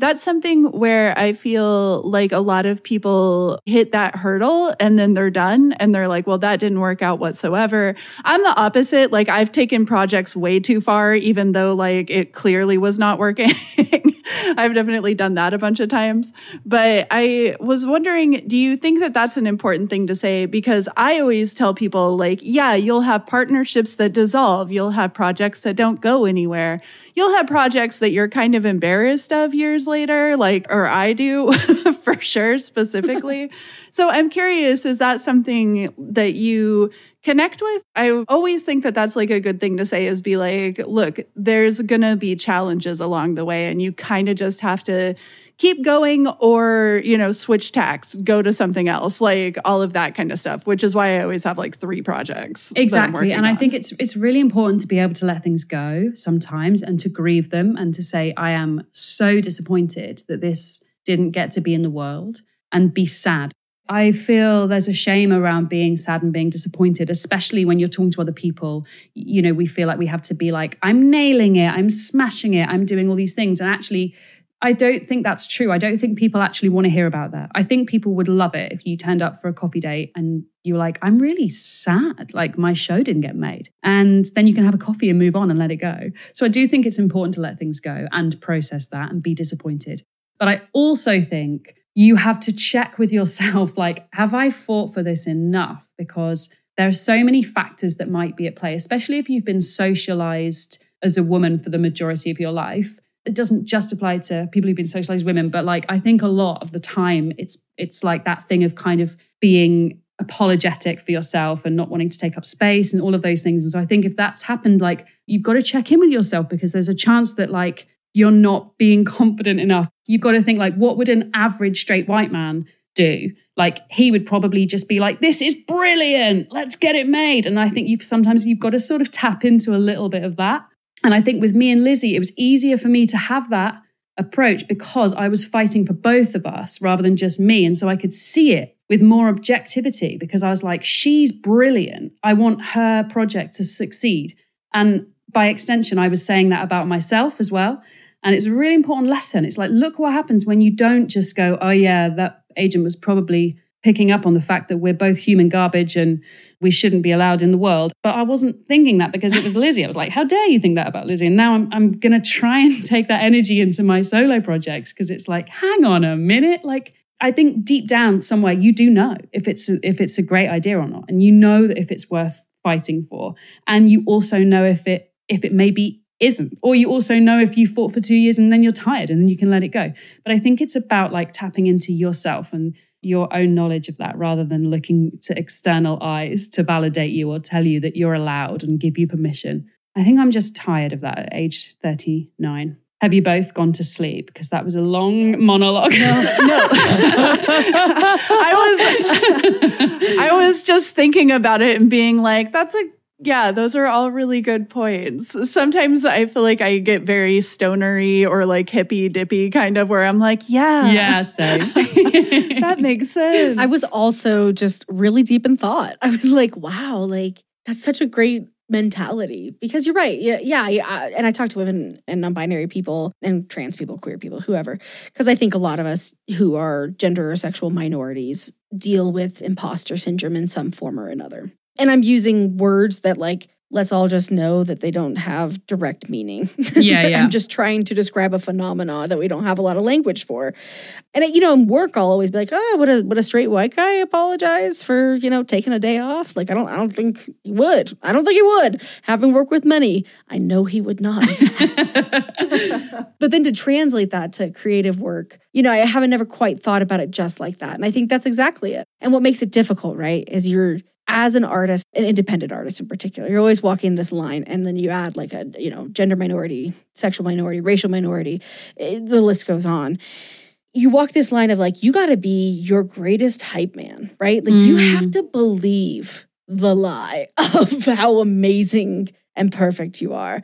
that's something where I feel like a lot of people hit that hurdle and then they're done and they're like, well, that didn't work out whatsoever. I'm the opposite. Like I've taken projects way too far, even though like it clearly was not working. *laughs* I've definitely done that a bunch of times. But I was wondering, do you think that that's an important thing to say? Because I always tell people, like, yeah, you'll have partnerships that dissolve, you'll have projects that don't go anywhere, you'll have projects that you're kind of embarrassed of years later, like, or I do *laughs* for sure, specifically. *laughs* so I'm curious, is that something that you connect with. I always think that that's like a good thing to say is be like, look, there's going to be challenges along the way and you kind of just have to keep going or, you know, switch tacks, go to something else, like all of that kind of stuff, which is why I always have like three projects. Exactly. And on. I think it's it's really important to be able to let things go sometimes and to grieve them and to say I am so disappointed that this didn't get to be in the world and be sad I feel there's a shame around being sad and being disappointed, especially when you're talking to other people. You know, we feel like we have to be like, I'm nailing it, I'm smashing it, I'm doing all these things. And actually, I don't think that's true. I don't think people actually want to hear about that. I think people would love it if you turned up for a coffee date and you were like, I'm really sad. Like my show didn't get made. And then you can have a coffee and move on and let it go. So I do think it's important to let things go and process that and be disappointed. But I also think you have to check with yourself like, have I fought for this enough? Because there are so many factors that might be at play, especially if you've been socialized as a woman for the majority of your life. It doesn't just apply to people who've been socialized women, but like I think a lot of the time it's it's like that thing of kind of being apologetic for yourself and not wanting to take up space and all of those things. And so I think if that's happened, like you've got to check in with yourself because there's a chance that like you're not being *laughs* confident enough. You've got to think like, what would an average straight white man do? Like he would probably just be like, this is brilliant. Let's get it made. And I think you've sometimes you've got to sort of tap into a little bit of that. And I think with me and Lizzie, it was easier for me to have that approach because I was fighting for both of us rather than just me. And so I could see it with more objectivity because I was like, she's brilliant. I want her project to succeed. And by extension, I was saying that about myself as well. And it's a really important lesson. It's like, look what happens when you don't just go, oh, yeah, that agent was probably picking up on the fact that we're both human garbage and we shouldn't be allowed in the world. But I wasn't thinking that because it was Lizzie. I was like, how dare you think that about Lizzie? And now I'm, I'm going to try and *laughs* take that energy into my solo projects because it's like, hang on a minute. Like, I think deep down somewhere you do know if it's a, if it's a great idea or not, and you know that if it's worth fighting for, and you also know if it if it maybe isn't. Or you also know if you fought for two years and then you're tired and then you can let it go. But I think it's about like tapping into yourself and your own knowledge of that rather than looking to external eyes to validate you or tell you that you're allowed and give you permission. I think I'm just tired of that at age 39. Have you both gone to sleep? Because that was a long monologue. No, no. *laughs* I was I was just thinking about it and being like, that's a yeah, those are all really good points. Sometimes I feel like I get very stonery or like hippy dippy kind of where I'm like, yeah. Yeah, same. *laughs* that makes sense. I was also just really deep in thought. I was like, wow, like that's such a great mentality because you're right. Yeah, yeah. I, and I talk to women and non-binary people and trans people, queer people, whoever, because I think a lot of us who are gender or sexual minorities deal with imposter syndrome in some form or another and I'm using words that like let's all just know that they don't have direct meaning. Yeah, *laughs* yeah. I'm just trying to describe a phenomena that we don't have a lot of language for. And you know, in work, I'll always be like, "Oh, would a would a straight white guy apologize for you know taking a day off?" Like, I don't, I don't think he would. I don't think he would. Having worked with many, I know he would not. *laughs* *laughs* but then to translate that to creative work, you know, I haven't never quite thought about it just like that. And I think that's exactly it. And what makes it difficult, right, is you're as an artist, an independent artist in particular, you're always walking this line, and then you add like a you know gender minority, sexual minority, racial minority, it, the list goes on. You walk this line of like you got to be your greatest hype man, right? Like mm. you have mm. to believe the lie *laughs* of how amazing and perfect you are,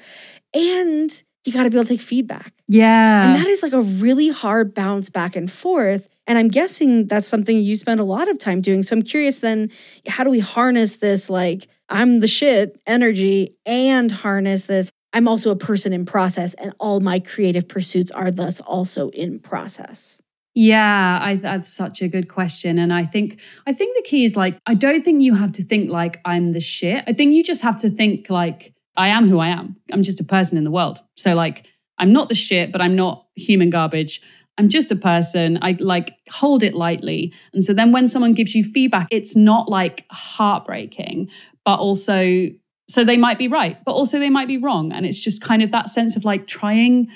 and you got to be able to take feedback. Yeah, and that is like a really hard bounce back and forth and I'm guessing that's something you spend a lot of time doing. So I'm curious then, how do we harness this, like, I'm the shit energy and harness this? I'm also a person in process, and all my creative pursuits are thus also in process. Yeah, I, that's such a good question, and I think I think the key is like I don't think you have to think like I'm the shit. I think you just have to think like I am who I am. I'm just a person in the world. So like I'm not the shit, but I'm not human garbage. I'm just a person. I like hold it lightly. And so then when someone gives you feedback, it's not like heartbreaking, but also, so they might be right, but also they might be wrong. And it's just kind of that sense of like trying,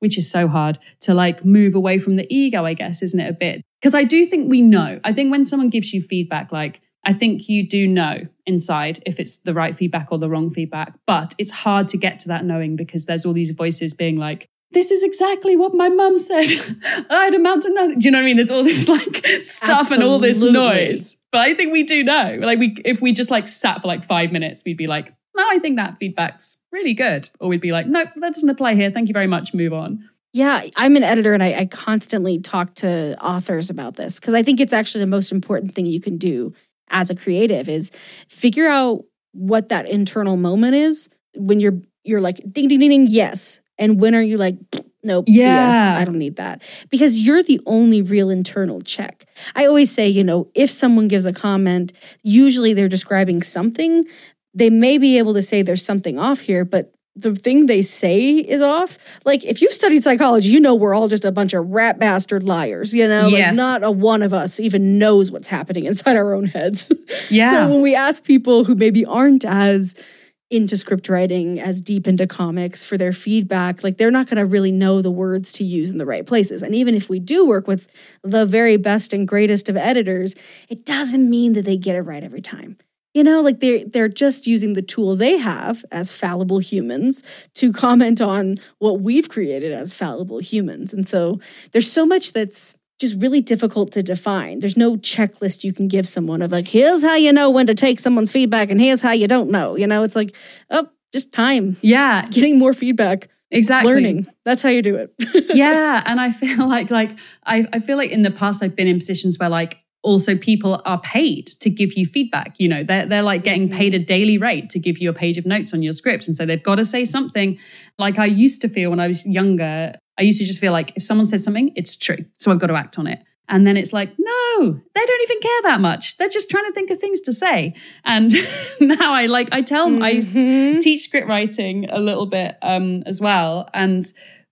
which is so hard to like move away from the ego, I guess, isn't it a bit? Because I do think we know. I think when someone gives you feedback, like, I think you do know inside if it's the right feedback or the wrong feedback, but it's hard to get to that knowing because there's all these voices being like, this is exactly what my mum said. *laughs* I'd amount to nothing. Do you know what I mean? There's all this like stuff and all this noise. But I think we do know. Like we if we just like sat for like five minutes, we'd be like, no, I think that feedback's really good. Or we'd be like, no, that doesn't apply here. Thank you very much. Move on. Yeah, I'm an editor and I, I constantly talk to authors about this because I think it's actually the most important thing you can do as a creative is figure out what that internal moment is when you're you're like ding ding ding ding yes and when are you like nope Yeah. BS, I don't need that because you're the only real internal check. I always say, you know, if someone gives a comment, usually they're describing something. They may be able to say there's something off here, but the thing they say is off. Like if you've studied psychology, you know we're all just a bunch of rat bastard liars, you know? Yes. Like not a one of us even knows what's happening inside our own heads. *laughs* Yeah. so when we ask people who maybe aren't as into script writing, as deep into comics for their feedback, like they're not going to really know the words to use in the right places. And even if we do work with the very best and greatest of editors, it doesn't mean that they get it right every time. You know, like they're they're just using the tool they have as fallible humans to comment on what we've created as fallible humans. And so there's so much that's just really difficult to define. There's no checklist you can give someone of like, here's how you know when to take someone's feedback and here's how you don't know. You know, it's like, oh, just time, yeah. getting more feedback, Exactly. learning. That's how you do it. *laughs* yeah and i feel *laughs* like like I, I feel like in the past i've been in positions where like also people are paid to give you feedback you know they're, they're like getting paid a daily rate to give you a page of notes on your script and so they've got to say something like i used to feel when i was younger i used to just feel like if someone said something it's true so i've got to act on it and then it's like no they don't even care that much they're just trying to think of things to say and *laughs* now i like i tell i Mhm. teach script writing a little bit um, as well. And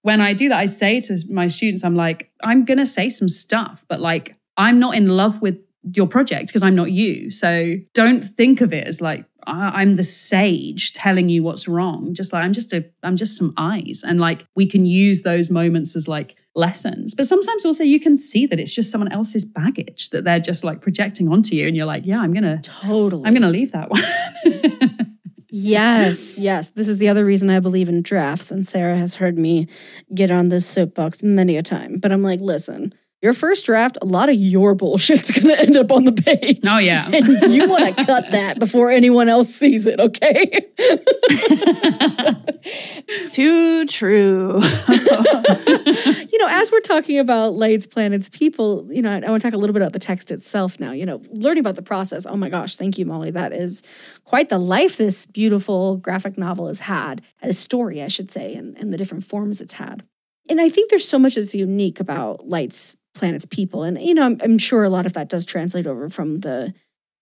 when I do that, I say to my students, I'm like, I'm going to say some stuff, but like, I'm not in love with your project because I'm not you. So don't think of it as like I- I'm the sage telling you what's wrong. Just like I'm just a I'm just some eyes, and like we can use those moments as like lessons. But sometimes also you can see that it's just someone else's baggage that they're just like projecting onto you, and you're like, yeah, I'm gonna Totally. I'm gonna leave that one. *laughs* Yes, yes. This is the other reason I believe in drafts. And Sarah has heard me get on this soapbox many a time. But I'm like, listen, your first draft, a lot of your bullshit's *laughs* going to end up on the page. Oh, yeah. *laughs* And you want to cut that before anyone else sees it, okay? *laughs* Too true. you know, as we're talking about lights, planets, people, you know, I, I want to talk a little bit about the text itself now. You know, learning about the process. Oh my gosh, thank you, Molly. That is quite the life this beautiful graphic novel has had, a story, I should say, and, and the different forms it's had. And I think there's so much that's unique about lights, planets, people. And, you know, I'm, I'm sure a lot of that does translate over from the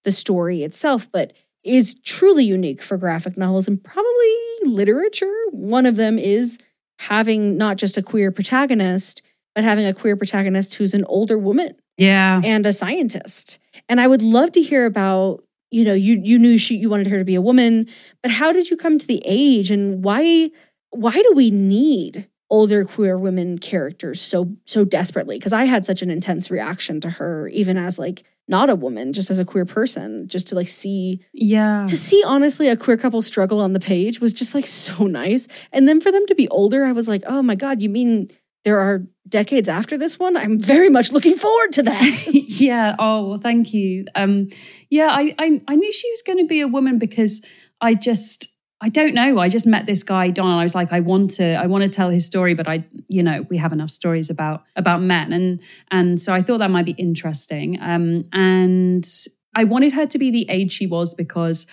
the story itself, but is truly unique for graphic novels and probably literature. One of them is having not just a queer protagonist, but having a queer protagonist who's an older woman yeah. and a scientist. And I would love to hear about, you know, you you knew she you wanted her to be a woman, but how did you come to the age and why why do we need older queer women characters so so desperately? Because I had such an intense reaction to her, even as like not a woman, just as a queer person, just to like see Yeah. to see honestly a queer couple struggle on the page was just like so nice. And then for them to be older, I was like, oh my God, you mean there are decades after this one? I'm very much looking forward to that. *laughs* yeah. Oh, well, thank you. Um, yeah, I, I, I knew she was going to be a woman because I just, I don't know. I just met this guy, Don, and I was like, I want to, I want to tell his story, but I, you know, we have enough stories about about men, and and so I thought that might be interesting. Um, and I wanted her to be the age she was because.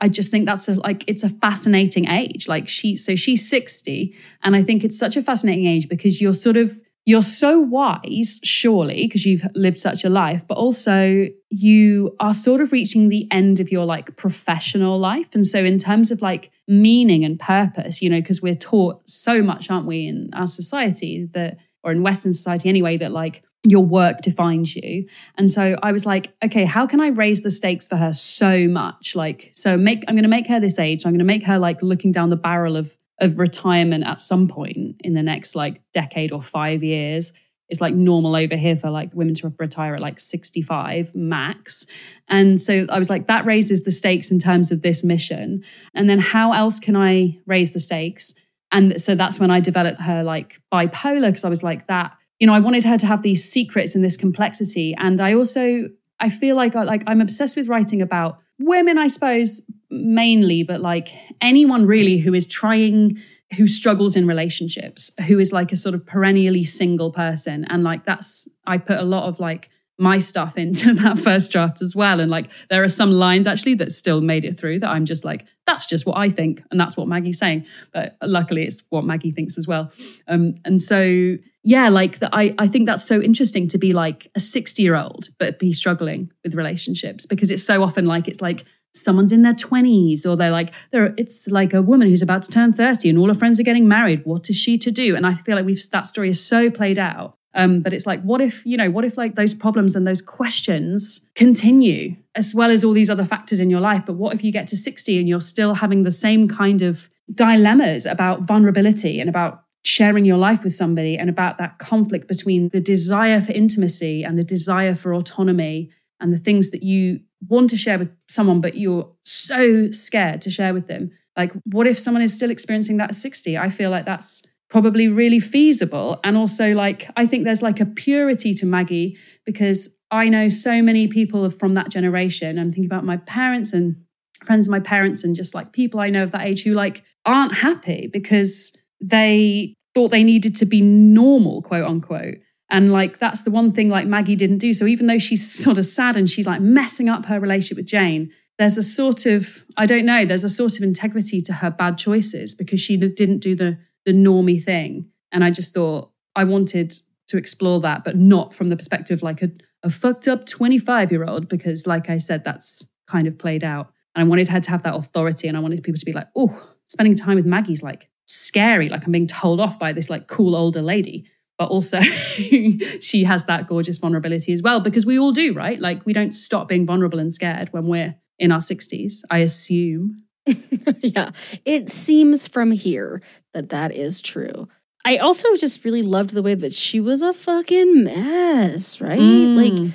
I just think that's a like it's a fascinating age. Like she so she's 60 and I think it's such a fascinating age because you're sort of you're so wise, surely, because you've lived such a life, but also you are sort of reaching the end of your like professional life. And so, in terms of like meaning and purpose, you know, because we're taught so much, aren't we, in our society that or in Western society anyway, that like your work defines you. And so I was like, okay, how can I raise the stakes for her so much? Like, so make I'm gonna make her this age. I'm gonna make her like looking down the barrel of of retirement at some point in the next like decade or five years. It's like normal over here for like women to retire at like 65 max. And so I was like, that raises the stakes in terms of this mission. And then how else can I raise the stakes? And so that's when I developed her like bipolar, because I was like, that you know, I wanted her to have these secrets and this complexity. And I also, I feel like I, like I'm obsessed with writing about women, I suppose, mainly, but like anyone really who is trying, who struggles in relationships, who is like a sort of perennially single person. And like that's, I put a lot of like my stuff *laughs* into that first draft as well. And like there are some lines actually that still made it through that I'm just like, that's just what I think. And that's what Maggie's saying. But luckily it's what Maggie thinks as well. Um, and so yeah, like the, I, I think that's so interesting to be like a 60 year old, but be struggling with relationships because it's so often like it's like someone's in their 20s or they're like they're it's like a woman who's about to turn 30 and all her friends are getting married. What is she to do? And i feel like we've that story is so played out. Um, but it's like what if you know what if like those problems and those questions continue as well as all these other factors in your life? But what if you get to 60 and you're still having the same kind of dilemmas about vulnerability and about sharing your life with somebody and about that conflict between the desire for intimacy and the desire for autonomy and the things that you want to share with someone, but you're so scared to share with them. Like, what if someone is still experiencing that at 60? I feel like that's probably really feasible. And also, like, I think there's like a purity to Maggie because I know so many people from that generation. I'm thinking about my parents and friends of my parents and just like people I know of that age who like aren't happy because they thought they needed to be normal, quote unquote. And like that's the one thing like Maggie didn't do. So even though she's *laughs* sort of sad and she's like messing up her relationship with Jane, there's a sort of I don't know, there's a sort of integrity to her bad choices because she didn't do the the normy thing. And I just thought I wanted to explore that, but not from the perspective like a, a fucked up 25 year old, because like I said, that's kind of played out. And I wanted her to have that authority and I wanted people to be like, oh, spending time with Maggie's like scary. Like I'm being told off by this like cool older lady. But also, *laughs* she has that gorgeous vulnerability as well, because we all do, right? Like we don't stop being vulnerable and scared when we're in our 60s, I assume. *laughs* yeah, it seems from here that that is true. I also just really loved the way that she was a fucking mess, right? Mm. Like,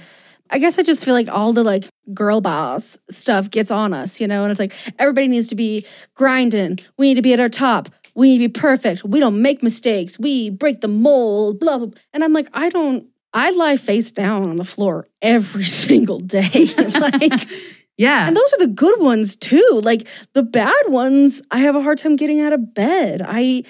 I guess I just feel like all the like girl boss stuff gets on us, you know? And it's like everybody needs to be grinding. We need to be at our top. We need to be perfect. We don't make mistakes. We break the mold, blah, blah. And I'm like, I don't, I lie face down on the floor every *laughs* single day. *laughs* like, yeah. and those are the good ones too. Like the bad ones, I have a hard time getting out of bed. I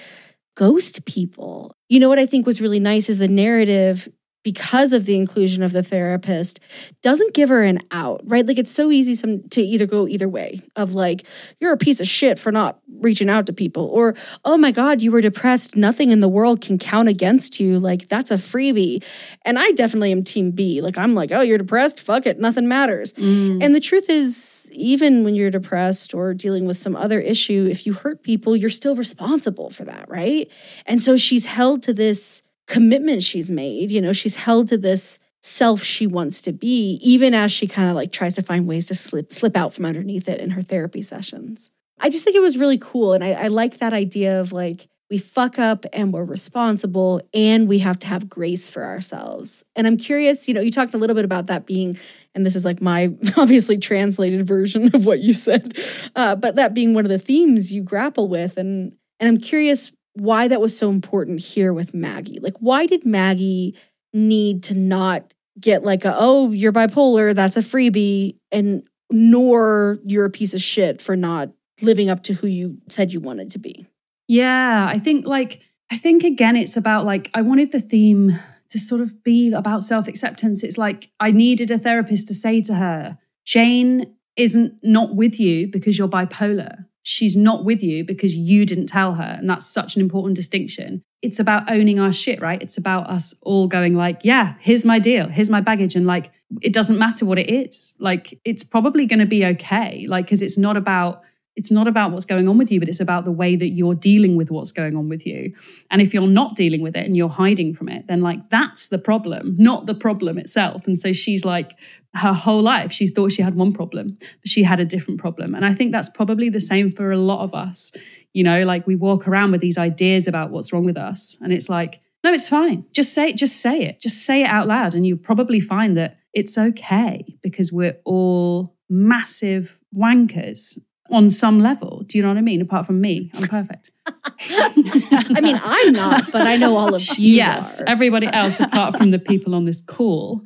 ghost people. You know what I think was really nice is the narrative because of the inclusion of the therapist doesn't give her an out right? Like it's so easy some to either go either way of like you're a piece of shit for not reaching out to people or oh my god you were depressed. Nothing in the world can count against you. Like that's a freebie. And i definitely am team b. Like i'm like oh you're depressed? Fuck it. Nothing matters. Mm. and the truth is even when you're depressed or dealing with some other issue if you hurt people you're still responsible for that right? And so she's held to this commitment she's made. You know, she's held to this self she wants to be, even as she kind of like tries to find ways to slip slip out from underneath it in her therapy sessions. I just think it was really cool. And I, I like that idea of like we fuck up and we're responsible and we have to have grace for ourselves. And I'm curious, you know, you talked a little bit about that being, and this is like my *laughs* obviously translated version of what you said, uh, but that being one of the themes you grapple with. And and I'm curious why that was so important here with Maggie. Like, why did Maggie need to not get like a, oh, you're bipolar, that's a freebie, and nor you're a piece of shit for not living up to who you said you wanted to be? Yeah, I think like I think again it's about like I wanted the theme to sort of be about self-acceptance. It's like I needed a therapist to say to her, Jane isn't not with you because you're bipolar. She's not with you because you didn't tell her. And that's such an important distinction. It's about owning our shit, right? It's about us all going like, yeah, here's my deal. Here's my baggage. And like, it doesn't matter what it is. Like, it's probably going to be okay. Like, because it's not about it's not about what's going on with you, but it's about the way that you're dealing with what's going on with you. And if you're not dealing with it and you're hiding from it, then like that's the problem, not the problem itself. And so she's like, her whole life, she thought she had one problem, but she had a different problem. And I think that's probably the same for a lot of us. You know, like we walk around with these ideas about what's wrong with us. And it's like, no, it's fine. Just say it, just say it. Just say it out loud. And you probably find that it's okay because we're all massive wankers on some level. Do you know what I mean? Apart from me, I'm perfect. *laughs* I mean, I'm not, but I know all of you. yes, are. everybody else apart from the people on this call.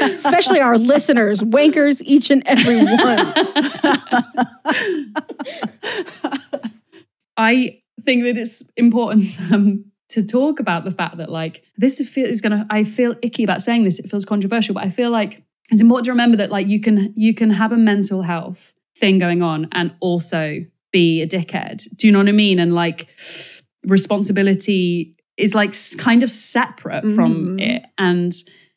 especially our listeners, wankers, each and every one. *laughs* I think that it's important um, to talk about the fact that like this is going to. I feel icky about saying this. It feels controversial, but I feel like it's important to remember that like you can you can have a mental health thing going on and also be a dickhead. Do you know what I mean? And like responsibility is like kind of separate mm. from it and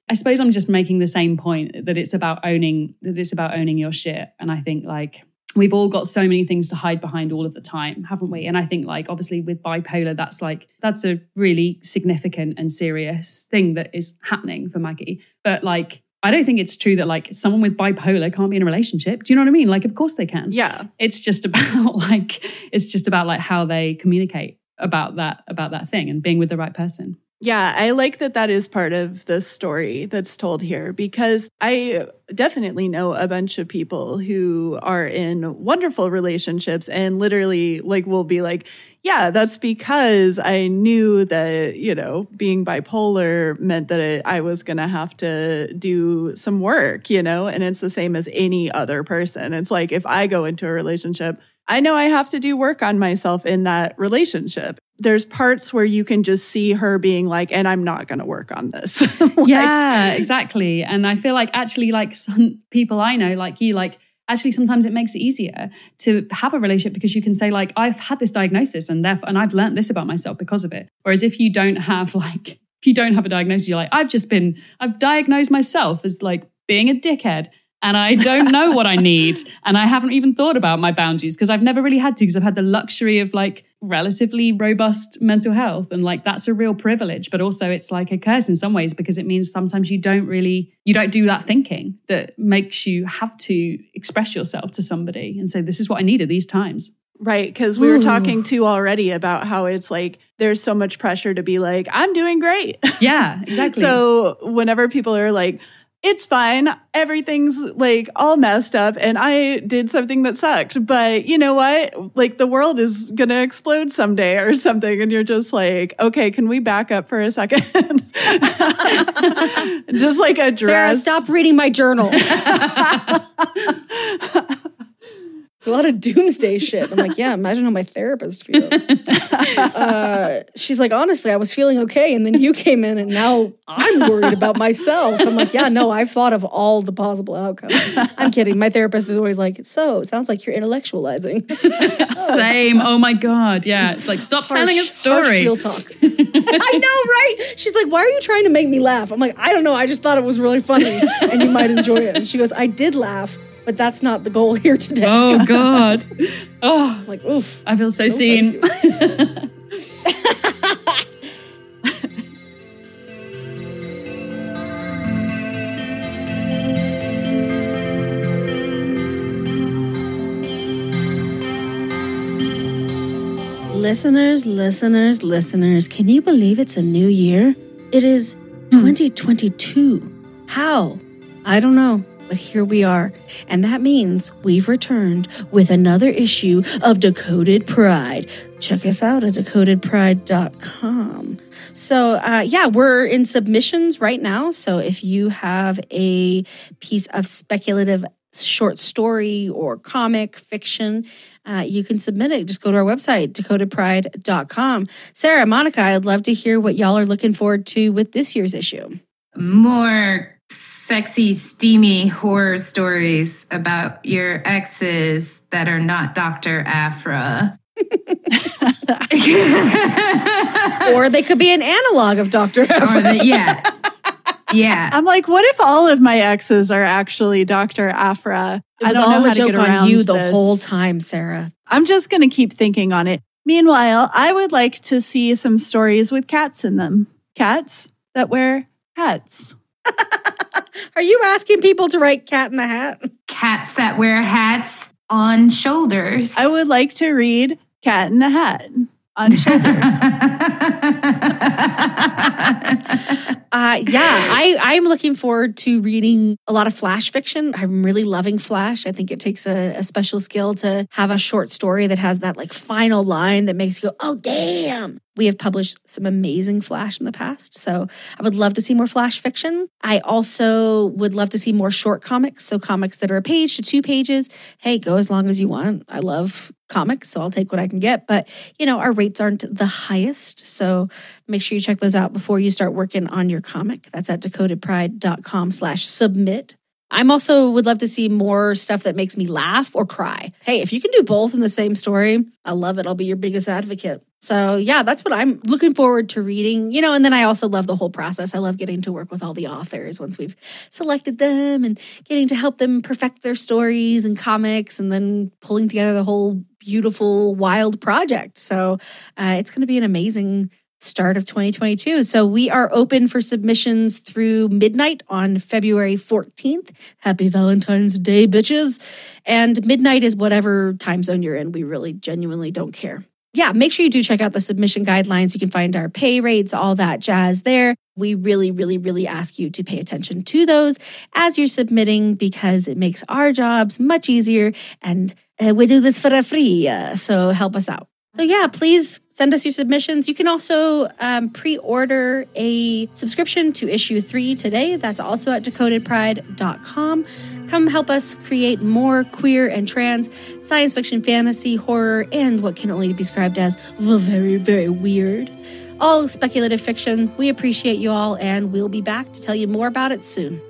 I suppose I'm just making the same point that it's about owning that it's about owning your shit. And I think like we've all got so many things to hide behind all of the time, haven't we? And I think like obviously with bipolar, that's like that's a really significant and serious thing that is happening for Maggie. But like I don't think it's true that like someone with bipolar can't be in a relationship. Do you know what I mean? Like of course they can. Yeah. It's just *laughs* about like it's just about like how they communicate about that about that thing and being with the right person. Yeah, I like that that is part of the story that's told here because I definitely know a bunch of people who are in wonderful relationships and literally like will be like, yeah, that's because I knew that, you know, being bipolar meant that I was going to have to do some work, you know, and it's the same as any other person. It's like if I go into a relationship, I know I have to do work on myself in that relationship there's parts where you can just see her being like, and I'm not going to work on this. *laughs* like, yeah, exactly. And I feel like actually, like some people I know, like you, like actually sometimes it makes it easier to have a relationship because you can say like I've had this diagnosis and therefore and I've learned this about myself because of it. Whereas if you don't have *laughs* like if you don't have a diagnosis, you're like I've just been I've diagnosed myself as like being a dickhead and I don't know what I *laughs* need. And I haven't even thought about my boundaries because I've never really had to because I've had the luxury of like relatively robust mental health. And like that's a real privilege, but also it's like a curse in some ways because it means sometimes you don't really, you don't do that thinking that makes you have to express yourself to somebody and say, this is what I need at these times. Right. Because we were talking too already about how it's like there's so much pressure to be like, I'm doing great. Yeah, *laughs* exactly. so whenever people are like, it's fine. Everything's like all messed up and I did something that sucked. But you know what? Like the world is going to explode someday or something. And you're just like, okay, can we back up for a second? *laughs* just like address. Sarah, stop reading my journal. *laughs* It's a lot of doomsday shit. I'm like, yeah, imagine how my therapist feels. *laughs* uh, she's like, honestly, I was feeling okay. And then you came in and now I'm worried about myself. I'm like, yeah, no, I've thought of all the possible outcomes. I'm kidding. My therapist is always like, so it sounds like you're intellectualizing. *laughs* Same. Oh my God. Yeah. It's like, stop harsh, telling a story. Real talk. *laughs* I know, right? She's like, why are you trying to make me laugh? I'm like, I don't know. I just thought it was really funny and you might enjoy it. And she goes, I did laugh but that's not the goal here today. Oh *laughs* God. Oh, like oof. I feel so no, seen. *laughs* listeners, listeners, listeners, can you believe it's a new year? It is hmm. 2022. How? I don't know but here we are. And that means we've returned with another issue of Decoded Pride. Check us out at decodedpride.com. So, uh, yeah, we're in submissions right now. So, if you have a piece of speculative short story or comic fiction, uh, you can submit it. Just go to our website, decodedpride.com. Sarah, Monica, I'd love to hear what y'all are looking forward to with this year's issue. More sexy, steamy horror stories about your exes that are not Dr. Aphra. *laughs* or they could be an analog of Dr. Aphra. The, yeah. Yeah. *laughs* I'm like, what if all of my exes are actually Dr. Aphra? It was I don't know all how a to joke get on you the this. whole time, Sarah. I'm just going to keep thinking on it. Meanwhile, I would like to see some stories with cats in them. Cats that wear hats. Are you asking people to write cat in the hat? Cats that wear hats on shoulders. I would like to read Cat in the Hat on shoulders. *laughs* Uh, yeah, I, I'm looking forward to reading a lot of flash fiction. I'm really loving flash. I think it takes a, a special skill to have a short story that has that like final line that makes you go, oh, damn. We have published some amazing flash in the past. So I would love to see more flash fiction. I also would love to see more short comics. So comics that are a page to two pages. Hey, go as long as you want. I love comics, so I'll take what I can get. But, you know, our rates aren't the highest. So make sure you check those out before you start working on your comic. That's at decodedpride.com slash submit. I'm also would love to see more stuff that makes me laugh or cry. Hey, if you can do both in the same story, I love it. I'll be your biggest advocate. So yeah, that's what I'm looking forward to reading. You know, and then I also love the whole process. I love getting to work with all the authors once we've selected them and getting to help them perfect their stories and comics and then pulling together the whole beautiful, wild project. So uh, it's going to be an amazing start of 2022. So we are open for submissions through midnight on February 14th. Happy Valentine's Day, bitches. And midnight is whatever time zone you're in. We really genuinely don't care. Yeah, make sure you do check out the submission guidelines. You can find our pay rates, all that jazz there. We really, really, really ask you to pay attention to those as you're submitting because it makes our jobs much easier and uh, we do this for free. Uh, so help us out. So, yeah, please send us your submissions. You can also um, pre order a subscription to issue three today. That's also at decodedpride.com. Come help us create more queer and trans science fiction, fantasy, horror, and what can only be described as the very, very weird. All speculative fiction. We appreciate you all, and we'll be back to tell you more about it soon.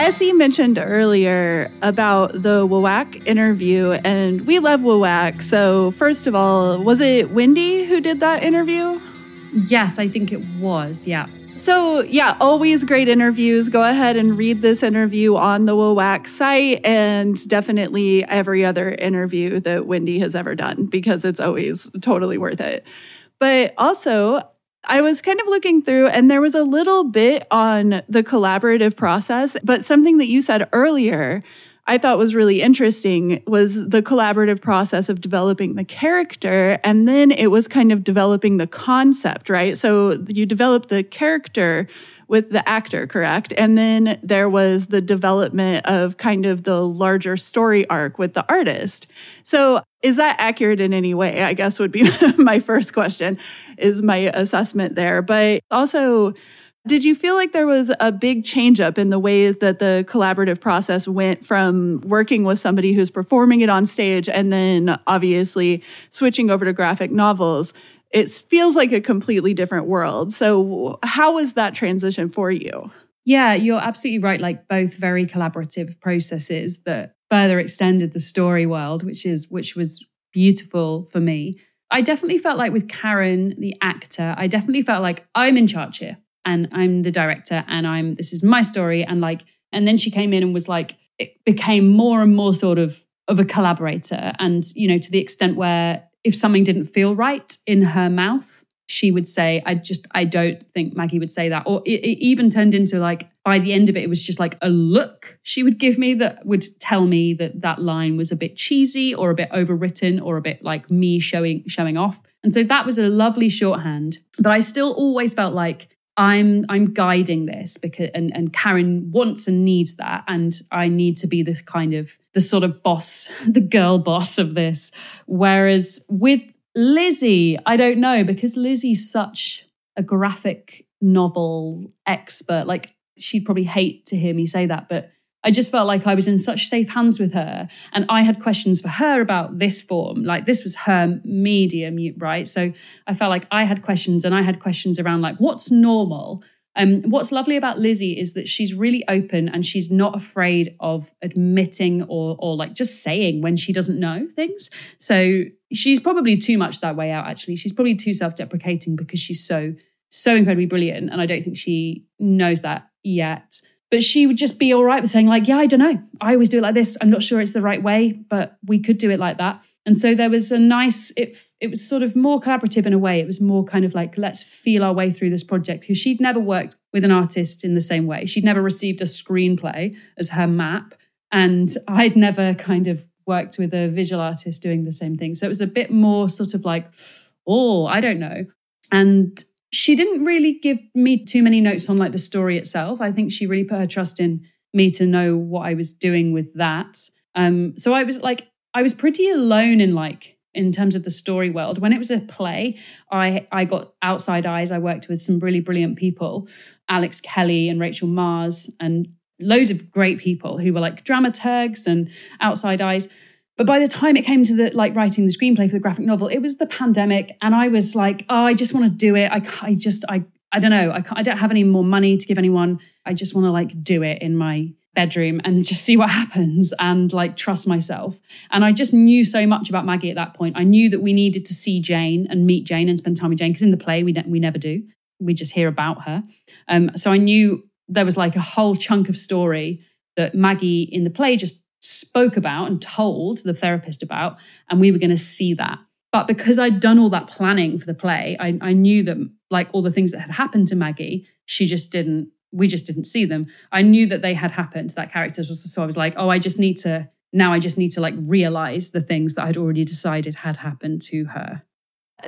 Essie mentioned earlier about the WAWAC interview, and we love WAWAC. So, first of all, was it Wendy who did that interview? Yes, I think it was. Yeah. So, yeah, always great interviews. Go ahead and read this interview on the WAWAC site and definitely every other interview that Wendy has ever done because it's always totally worth it. But also, I was kind of looking through and there was a little bit on the collaborative process, but something that you said earlier I thought was really interesting was the collaborative process of developing the character. And then it was kind of developing the concept, right? So you develop the character with the actor, correct? And then there was the development of kind of the larger story arc with the artist. So is that accurate in any way? I guess would be *laughs* my first question, is my assessment there. But also, did you feel like there was a big change up in the way that the collaborative process went from working with somebody who's performing it on stage and then obviously switching over to graphic novels? It feels like a completely different world. So, how was that transition for you? Yeah, you're absolutely right. Like both very collaborative processes that further extended the story world, which is which was beautiful for me. I definitely felt like with Karen, the actor, I definitely felt like I'm in charge here and I'm the director and I'm this is my story and like and then she came in and was like it became more and more sort of of a collaborator and you know to the extent where if something didn't feel right in her mouth she would say i just i don't think maggie would say that. Or it, it even turned into like by the end of it it was just like a look she would give me that would tell me that that line was a bit cheesy or a bit overwritten or a bit like me showing showing off. And so that was a lovely shorthand but i still always felt like I'm I'm guiding this because and and Karen wants and needs that. And I need to be this kind of the sort of boss *laughs* the girl boss of this. Whereas with Lizzie I don't know because Lizzie's such a graphic novel expert like she'd probably hate to hear me say that but I just felt like I was in such safe hands with her. And I had questions for her about this form. Like this was her medium, right? So I felt like I had questions and I had questions around like what's normal Um, what's lovely about Lizzie is that she's really open and she's not afraid of admitting or or like just saying when she doesn't know things. So she's probably too much that way out. Actually, she's probably too self-deprecating because she's so so incredibly brilliant, and I don't think she knows that yet. But she would just be all right with saying like, "Yeah, I don't know. I always do it like this. I'm not sure it's the right way, but we could do it like that." And so there was a nice it it was sort of more collaborative in a way. It was more kind of like let's feel our way through this project because she'd never worked with an artist in the same way. She'd never received a screenplay as her map, and I'd never kind of worked with a visual artist doing the same thing. So it was a bit more sort of like, oh, I don't know. And she didn't really give me too many notes on like the story itself. I think she really put her trust in me to know what I was doing with that. Um, so I was like, I was pretty alone in like in terms of the story world. When it was a play, I I got outside eyes. I worked with some really brilliant people, Alex Kelly and Rachel Mars, and loads of great people who were like dramaturgs and outside eyes. But by the time it came to the like writing the screenplay for the graphic novel, it was the pandemic, and I was like, oh, I just want to do it. I I just I I don't know. I I don't have any more money to give anyone. I just want to like do it in my bedroom and *laughs* just see what happens and like trust myself. And I just knew so much about Maggie at that point. I knew that we needed to see Jane and meet Jane and spend time with Jane because in the play we we never do. We just hear about her. Um, so I knew there was like a whole chunk of story that Maggie in the play just spoke about and told the therapist about, and we were going to see that. But because I'd done all that planning for the play, I, I knew that like all the things that had happened to Maggie, she just didn't we just didn't see them. I knew that they had happened. to That character so I was like, oh, I just need to now. I just need to like realize the things that I'd already decided had happened to her.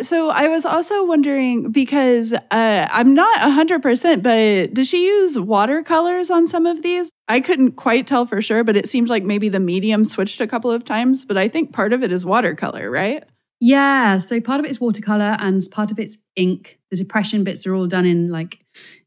So I was also wondering because uh, I'm not 100%, but does she use watercolors on some of these? I couldn't quite tell for sure, but it seems like maybe the medium switched a couple of times, but I think part of it is watercolor, right? Yeah. So part of it is watercolor and part of it's ink. The depression bits are all done in like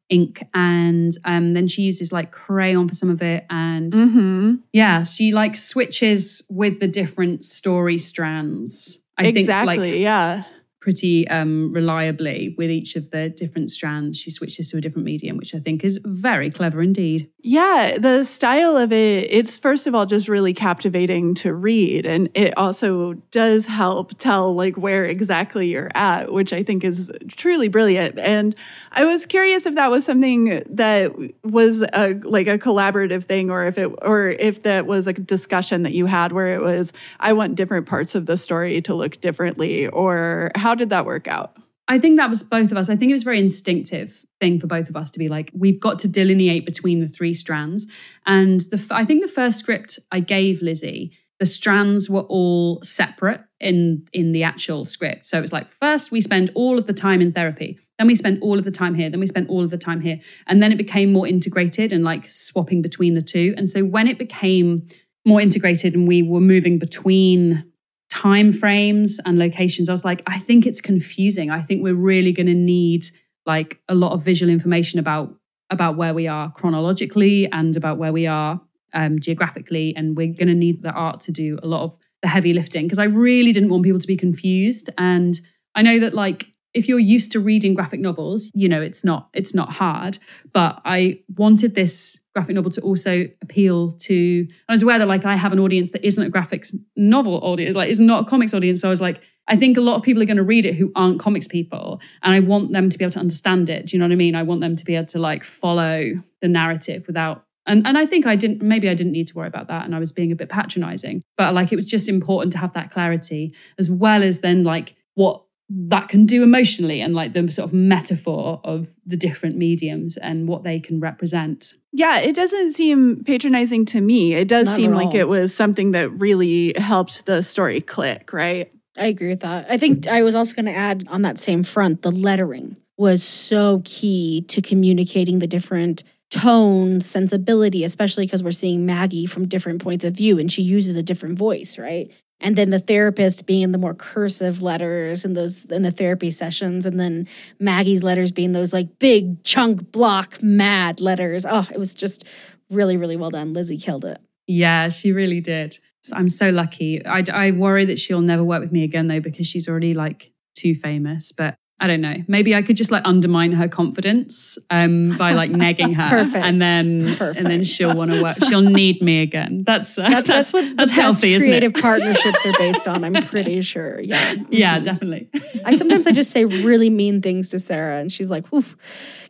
ink and um, then she uses like crayon for some of it and mm-hmm. yeah she like switches with the different story strands i exactly, think like yeah pretty um, reliably with each of the different strands. She switches to a different medium, which I think is very clever indeed. Yeah, the style of it, it's first of all just really captivating to read. And it also does help tell like where exactly you're at, which I think is truly brilliant. And I was curious if that was something that was a, like a collaborative thing or if it or if that was a discussion that you had where it was, I want different parts of the story to look differently, or how how did that work out? I think that was both of us. I think it was very instinctive thing for both of us to be like, we've got to delineate between the three strands. And the, I think the first script I gave Lizzie, the strands were all separate in in the actual script. So it was like first we spend all of the time in therapy, then we spend all of the time here, then we spend all of the time here, and then it became more integrated and like swapping between the two. And so when it became more integrated and we were moving between time frames and locations, I was like, I think it's confusing. I think we're really going to need like a lot of visual information about about where we are chronologically and about where we are um, geographically, and we're going to need the art to do a lot of the heavy lifting because I really didn't want people to be confused. And I know that like if you're used to reading graphic novels, you know it's not it's not hard. But I wanted this graphic novel to also appeal to. I was aware that like I have an audience that isn't a graphic novel audience, like is not a comics audience. So I was like, I think a lot of people are going to read it who aren't comics people, and I want them to be able to understand it. Do you know what I mean? I want them to be able to like follow the narrative without. And, and I think I didn't, maybe I didn't need to worry about that. And I was being a bit patronizing, but like it was just important to have that clarity as well as then like what that can do emotionally and like the sort of metaphor of the different mediums and what they can represent. Yeah, it doesn't seem patronizing to me. It does Not seem like it was something that really helped the story click, right? I agree with that. I think I was also going to add on that same front the lettering was so key to communicating the different tone, sensibility, especially because we're seeing Maggie from different points of view and she uses a different voice, right? And then the therapist being the more cursive letters in those in the therapy sessions and then maggie's letters being those like big chunk block mad letters. Oh it was just really really well done. Lizzie killed it. Yeah she really did. I'm so lucky. I, I worry that she'll never work with me again though because she's already like too famous. But I don't know. Maybe I could just like undermine her confidence um, by like negging *laughs* her, Perfect. and then and then she'll want to work. She'll need me again. That's uh, That- that's that's what that's the healthy, best isn't creative it? partnerships are based on. I'm *laughs* pretty sure. Yeah. Yeah, Mhm. definitely. I sometimes I just say really mean things to Sarah, and she's like, "Oof,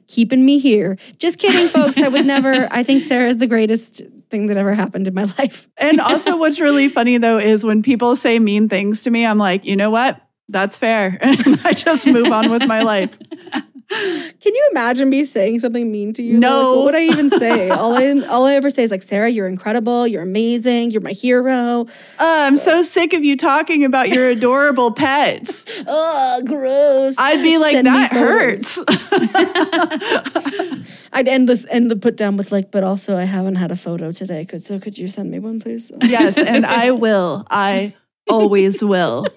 keeping me here." Just kidding, folks. I would never. I think Sarah is the greatest thing that ever happened in my life. And also, what's really funny though is when people say mean things to me, I'm like, you know what? That's fair. And *laughs* I just move on with my life. Can you imagine me saying something mean to you? No. Like, what would I even say? *laughs* all I all I ever say is like, "Sarah, you're incredible. You're amazing. You're my hero." Uh, I'm so sick of you talking about your adorable pets. *laughs* Oh, gross. I'd be like, Send that hurts. I'd end this end the put down with like, but also I haven't had a photo today. Could so could you send me one, please? yes, and I will. I always will.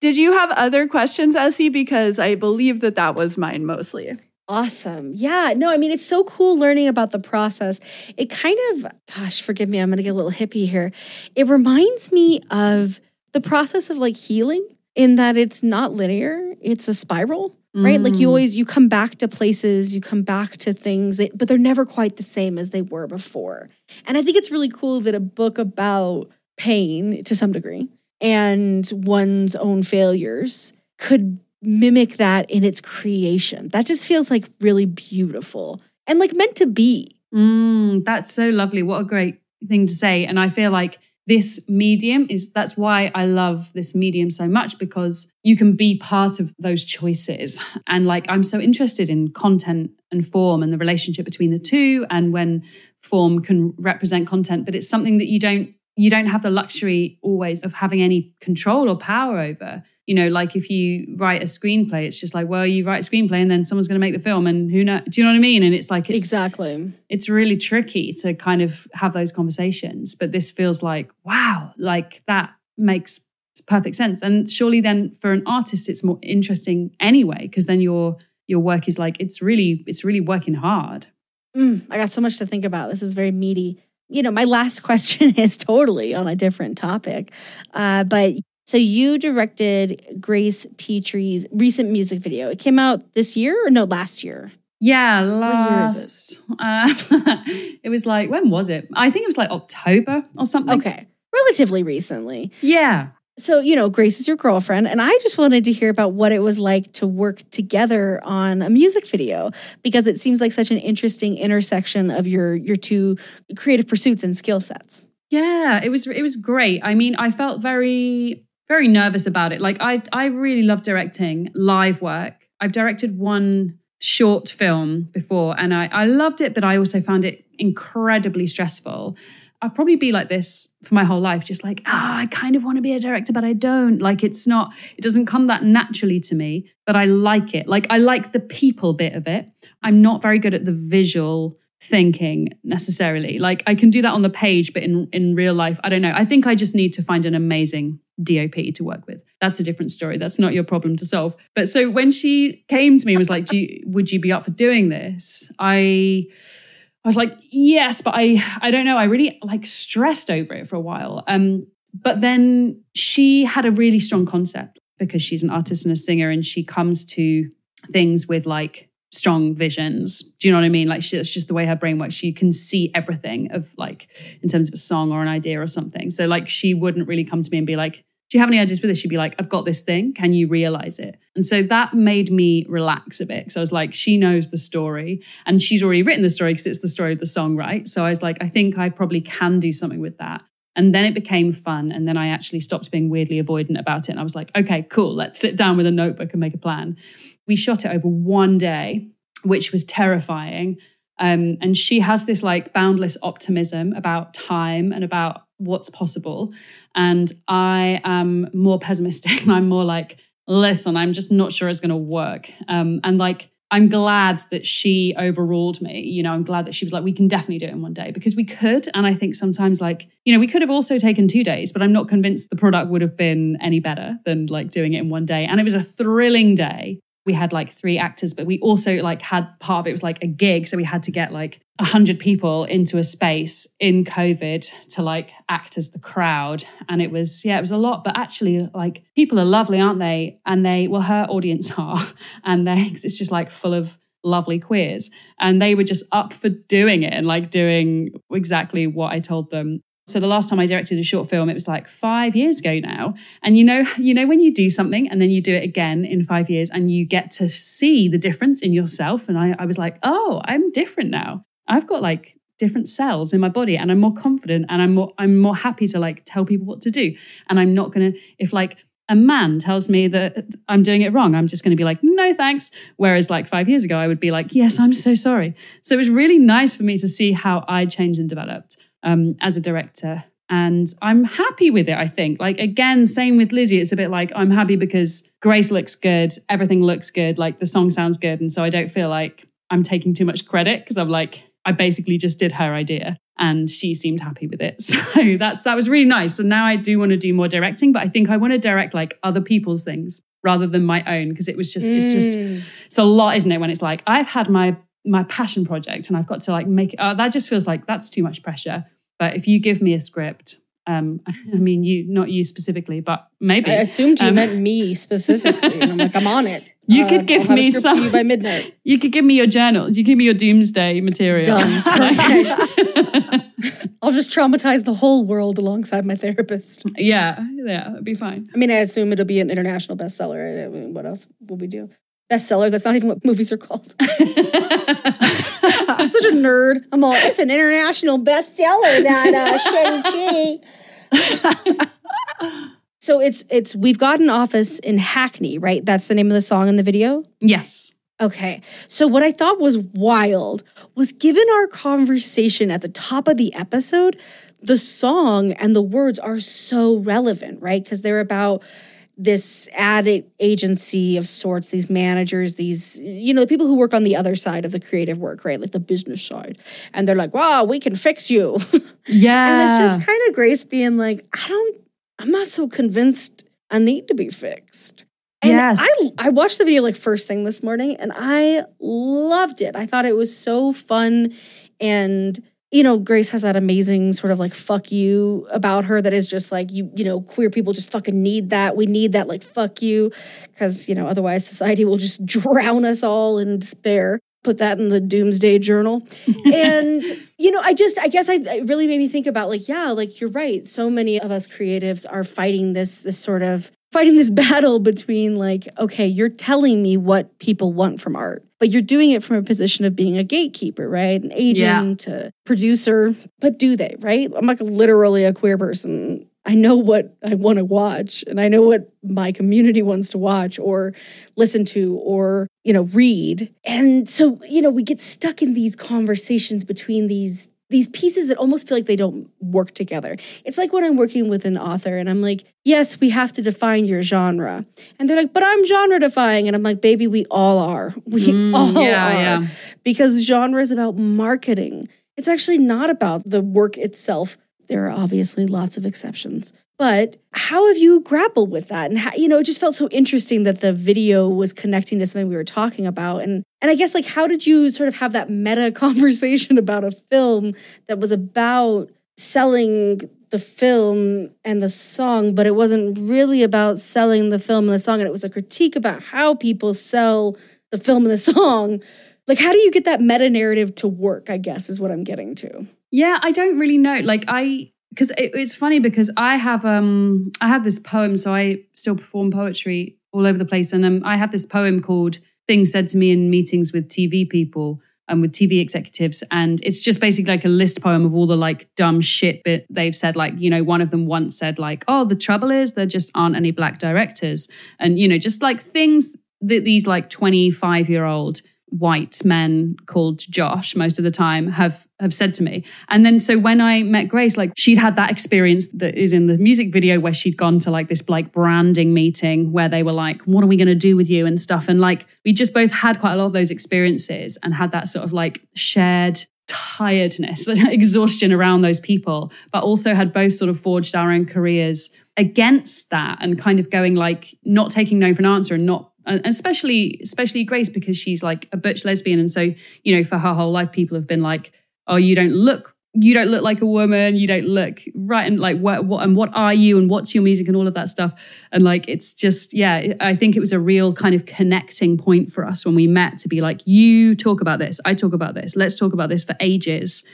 Did you have other questions, Essie? Because I believe that that was mine mostly. Awesome. Yeah. No, I mean, it's so cool learning about the process. It kind of, gosh, forgive me, I'm going to get a little hippie here. It reminds me of the process of like healing in that it's not linear, it's a spiral, right? Like you Mm. always, you come back to places, you come back to things, that, but they're never quite the same as they were before. And I think it's really cool that a book about pain to some degree and one's own failures could mimic that in its creation. That just feels like really beautiful and like meant to be. Mm, that's so lovely. What a great thing to say. And I feel like this medium is that's why I love this medium so much because you can be part of those choices. And like I'm so interested in content and form and the relationship between the two and when form can represent content, but it's something that you don't you don't have the luxury always of having any control or power over. You know, like if you write a screenplay, it's just like, well, you write a screenplay and then someone's going to make the film, and who knows? Do you know what I mean? And it's like it's exactly. it's really tricky to kind of have those conversations. But this feels like, wow, like that makes perfect sense. And surely then for an artist, it's more interesting anyway, because then your your work is like it's really it's really working hard. Mm, I got so much to think about. This is very meaty. You know, my last *laughs* question is totally on a different topic. Uh, but so you directed Grace Petrie's recent music video. It came out this year or no, last year? Yeah, year is last uh, *laughs* it was like when was it? I think it was like October or something. Okay. Relatively recently. Yeah. So, you know, Grace is your girlfriend, and I just wanted to hear about what it was like to work together on a music video because it seems like such an interesting intersection of your your two creative pursuits and skill sets. Yeah, it was it was great. I mean, I felt very very nervous about it. Like I I really love directing live work. I've directed one short film before and I I loved it, but I also found it incredibly stressful. I'll probably be like this for my whole life, just like, ah, I kind of want to be a director, but I don't. Like, it's not, it doesn't come that naturally to me, but I like it. Like, I like the people bit of it. I'm not very good at the visual thinking necessarily. Like, I can do that on the page, but in, in real life, I don't know. I think I just need to find an amazing DOP to work with. That's a different story. That's not your problem to solve. But so when she came to me and was like, you, would you be up for doing this? I, I was like, yes, but I I don't know. I really like stressed over it for a while. Um, but then she had a really strong concept because she's an artist and a singer, and she comes to things with like strong visions. Do you know what I mean? Like she, it's just the way her brain works. She can see everything of like in terms of a song or an idea or something. So like she wouldn't really come to me and be like, do you have any ideas for this? She'd be like, I've got this thing. Can you realize it? And so that made me relax a bit. So I was like, she knows the story and she's already written the story because it's the story of the song, right? So I was like, I think I probably can do something with that. And then it became fun. And then I actually stopped being weirdly avoidant about it. And I was like, okay, cool. Let's sit down with a notebook and make a plan. We shot it over one day, which was terrifying. Um, and she has this like boundless optimism about time and about what's possible. And I am more pessimistic. I'm more like, listen, I'm just not sure it's going to work. Um, and like, I'm glad that she overruled me. You know, I'm glad that she was like, we can definitely do it in one day because we could. And I think sometimes, like, you know, we could have also taken two days, but I'm not convinced the product would have been any better than like doing it in one day. And it was a thrilling day. We had like three actors, but we also like had part of it was like a gig. So we had to get like a hundred people into a space in COVID to like act as the crowd. And it was, yeah, it was a lot, but actually like people are lovely, aren't they? And they, well, her audience *laughs* are, and they, it's just like full of lovely queers. And they were just up for doing it and like doing exactly what I told them so the last time I directed a short film, it was like five years ago now. And you know, you know when you do something and then you do it again in five years, and you get to see the difference in yourself. And I, I was like, oh, I'm different now. I've got like different cells in my body, and I'm more confident, and I'm more I'm more happy to like tell people what to do. And I'm not gonna if like a man tells me that I'm doing it wrong, I'm just going to be like, no, thanks. Whereas, like five years ago, I would be like, yes, I'm so sorry. So it was really nice for me to see how I changed and developed um, as a director. And I'm happy with it, I think. Like, again, same with Lizzie. It's a bit like I'm happy because Grace looks good, everything looks good, like the song sounds good. And so I don't feel like I'm taking too much credit because I'm like, I basically just did her idea and she seemed happy with it. *laughs* So that's that was really nice. So now I do want to do more directing, but I think I want to direct like other people's things rather than my own because it was just mm. it's just it's a lot, isn't it? When it's like I've had my my passion project and I've got to like make it. Uh, that just feels like that's too much pressure. But if you give me a script, um, *laughs* I mean, you, not you specifically, but maybe. I assumed you um, meant me specifically. and I'm like, I'm on it. *laughs* You uh, could give me some. Script to you by midnight. *laughs* You could give me your journal. You give me your doomsday material. Done. I'll just traumatize the whole world alongside my therapist. Yeah, yeah, it'd be fine. I mean, I assume it'll be an international bestseller. I mean, what else will we do? Bestseller. That's not even what movies are called. *laughs* I'm such a nerd. I'm all, it's an international bestseller, that uh, Shang-Chi. so it's, it's, we've got an office in Hackney, right? That's the name of the song in the video? Yes. Okay. So what I thought was wild was given our conversation at the top of the episode, the song and the words are so relevant, right? Because they're about this ad agency of sorts, these managers, these, you know, the people who work on the other side of the creative work, right? Like the business side. And they're like, wow, we can fix you. Yeah. *laughs* and it's just kind of Grace being like, I don't, I'm not so convinced I need to be fixed. And yes. I, I watched the video like first thing this morning and I loved it. I thought it was so fun and you know, Grace has that amazing sort of like fuck you about her that is just like you, you know, queer people just fucking need that. We need that like fuck you because, you know, otherwise society will just *laughs* drown us all in despair. Put that in the doomsday journal. *laughs* and, you know, I just, I guess I, it really made me think about like, yeah, like you're right. So many of us creatives are fighting this, this sort of fighting this *laughs* battle between like, okay, you're telling me what people want from art, but you're doing it from a position of being a gatekeeper, right? An agent, yeah. a producer. But do they, right? I'm like literally a queer person. I know what I want to watch and I know what my community wants to watch or listen to or, you know, read. And so, you know, we get stuck in these conversations between these these pieces that almost feel like they don't work together. It's like when I'm working with an author and I'm like, yes, we have to define your genre. And they're like, but I'm genre defying. And I'm like, baby, we all are. *laughs* We mm, all yeah, are. Yeah. Because genre is about marketing. It's actually not about the work itself. There are obviously lots of exceptions. But how have you grappled with that? And how, you know, it just felt so interesting that the video was connecting to something we were talking about. And and I guess like how did you sort of have that meta *laughs* conversation about a film that was about selling the film and the song, but it wasn't really about selling the film and the song, and it was a critique about how people sell the film and the *laughs* song. Like, how do you get that meta narrative to work? I guess is what I'm getting to. Yeah, I don't really know. Like, I because it, it's funny because I have um I have this poem, so I still perform poetry all over the place, and um, I have this poem called "Things Said to Me in Meetings with TV People." and with TV executives. And it's just basically like a list poem of all the like dumb shit that they've said. Like, you know, one of them once said, like, oh, the trouble is there just aren't any black directors. And, you know, just like things that these like 25 year old white men called Josh most of the time have have said to me. And then so when I met Grace, like she'd had that experience that is in the music video where she'd gone to like this like branding meeting where they were like, what are we going to do with you and stuff. And like we just both had quite a lot of those experiences and had that sort of like shared tiredness, *laughs* exhaustion around those people, but also had both sort of forged our own careers against that and kind of going like not taking no for an answer and not and especially especially Grace because she's like a butch lesbian, and so you know for her whole life people have been like, oh, you don't look you don't look like a woman. You don't look right. And like what, what and what are you? And what's your music? And all of that stuff. And like it's just yeah i think it was a real kind of connecting point for us when we met to be like you talk about this. I talk about this. Let's talk about this for ages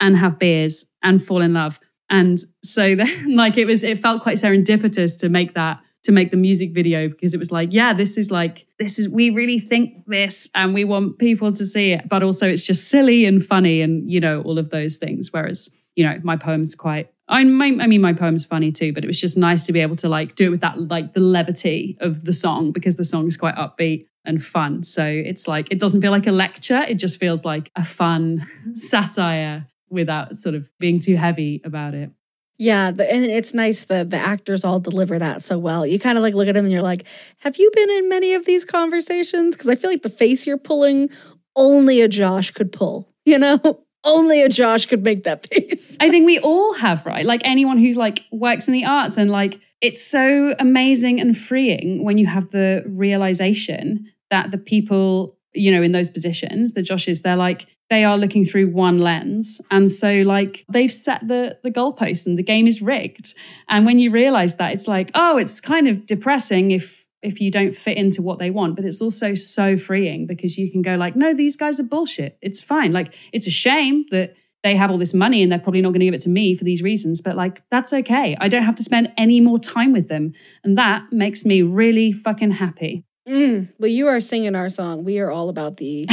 and have beers and fall in love. And so *laughs* then like it was it felt quite serendipitous to make that to make the music video because it was like, yeah, this is like, this is, we really think this and we want people to see it. But also it's just silly and funny and, you know, all of those things. Whereas, you know, my poem's quite, I, my, I mean, my poem's funny too, but it was just nice to be able to like do it with that, like the levity of the song because the song is quite upbeat and fun. So it's like, it doesn't feel like a lecture. It just feels like a fun *laughs* satire without sort of being too heavy about it. Yeah, the, and it's nice that the actors all deliver that so well. You kind of like look at them and you're like, "Have you been in many of these conversations?" Because I feel like the face you're pulling, only a Josh could pull. You know, *laughs* only a Josh could make that face. I think we all have, right? Like anyone who's like works in the arts and like it's so amazing and freeing when you have the realization that the people, you know, in those positions, the Joshes, they're like they are looking through one lens. And so like they've set the the goalpost and the game is rigged. And when you realize that, it's like, oh, it's kind of depressing if if you don't fit into what they want, but it's also so freeing because you can go like, no, these guys are bullshit. It's fine. Like it's a shame that they have all this money and they're probably not going to give it to me for these reasons, but like that's okay. I don't have to spend any more time with them. And that makes me really fucking happy. Mm, well, you are singing our song. We are all about the,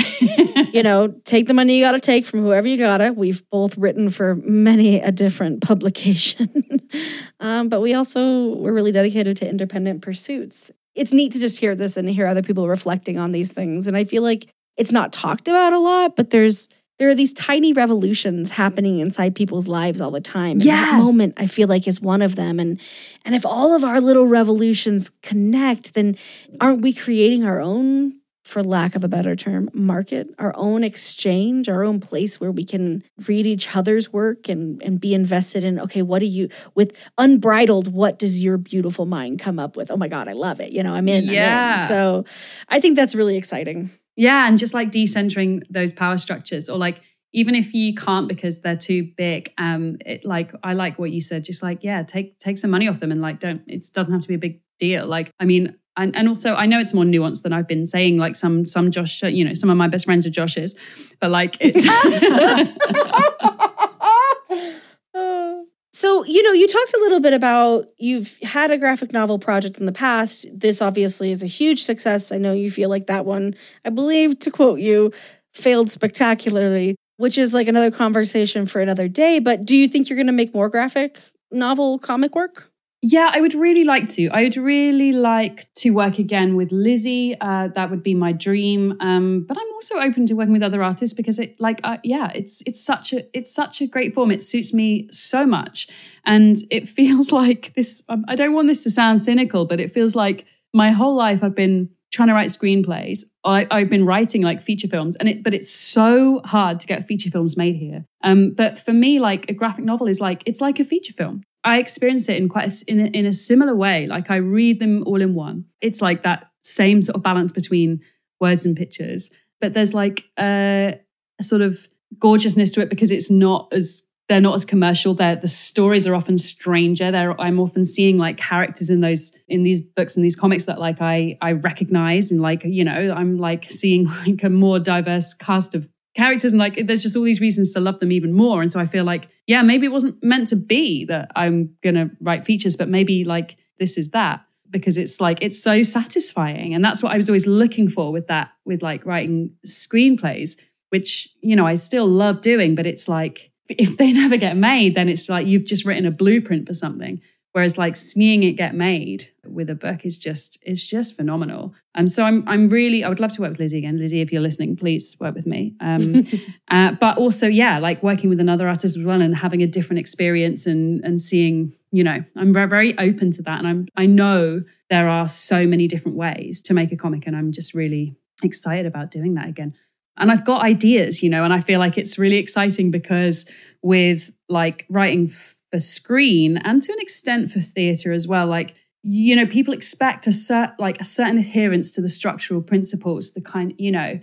you know, *laughs* take the money you got to take from whoever you got to. We've both written for many a different publication, *laughs* um, but we also we're really dedicated to independent pursuits. It's neat to just hear this and hear other people reflecting on these things, and I feel like it's not talked about a lot, but there's there are these tiny revolutions happening inside people's lives all the time. And yes. that moment I feel like is one of them. And and if all of our little revolutions connect, then aren't we creating our own, for lack of a better term, market, our own exchange, our own place where we can read each other's work and and be invested in, okay, what do you with unbridled, what does your beautiful mind come up with? Oh my God, I love it. You know, I'm in. Yeah. I'm in. So I think that's really exciting. Yeah, and just like decentering those power structures, or like even if you can't because they're too big, um, it like I like what you said, just like yeah, take take some money off them and like don't it doesn't have to be a big deal. Like I mean, and, and also I know it's more nuanced than I've been saying. Like some some Josh, you know, some of my best friends are Joshes, but like it's. *laughs* *laughs* *laughs* So, you know, you talked a little bit about you've had a graphic novel project in the past. This obviously is a huge success. I know you feel like that one, I believe, to quote you, failed spectacularly, which is like another conversation for another day. But do you think you're going to make more graphic novel comic work? Yeah, I would really like to. I would really like to work again with Lizzie. Uh, that would be my dream. Um, but I'm also open to working with other artists because it, like, uh, yeah, it's it's such a it's such a great form. It suits me so much, and it *laughs* feels like this. Um, I don't want this to sound cynical, but it feels like my whole life I've been trying to write screenplays. I, have been writing like feature films, and it but it's so hard to get feature films made here. Um, but for me, like a graphic novel is like it's like a feature film. I experience it in quite a, in, a, in a similar way. Like I read them all in one. It's like that same sort of balance between words and pictures, but there's like a, a sort of gorgeousness to it because it's not as they're not as commercial. They're, the stories are often stranger. They're, I'm often seeing like characters in those in these books and these comics that like I I recognize and like you know I'm like seeing *laughs* like a more diverse cast of characters and like there's just all these reasons to love them even more. And so i feel like yeah maybe it wasn't meant to be that i'm gonna write features but maybe like this is that because it's like it's so satisfying. And that's what i was always looking for with that with like writing screenplays which you know i still love doing but it's like if they *laughs* never get made then it's like you've just written a blueprint for something Whereas like seeing it get made with a book is just is just phenomenal. Um, so I'm I'm really I would love to work with Lizzie again. Lizzie, if you're listening, please work with me. Um, *laughs* uh, but also yeah, like working with another artist as well and having a different experience and and seeing you know I'm very very open to that and I'm I know there are so many different ways to make a comic and I'm just really excited about doing that again. And I've got ideas, you know, and I feel like it's really exciting because with like writing for screen and to an extent for theatre as well. Like you know, people expect a cert, like a certain adherence to the structural principles, the kind, you know,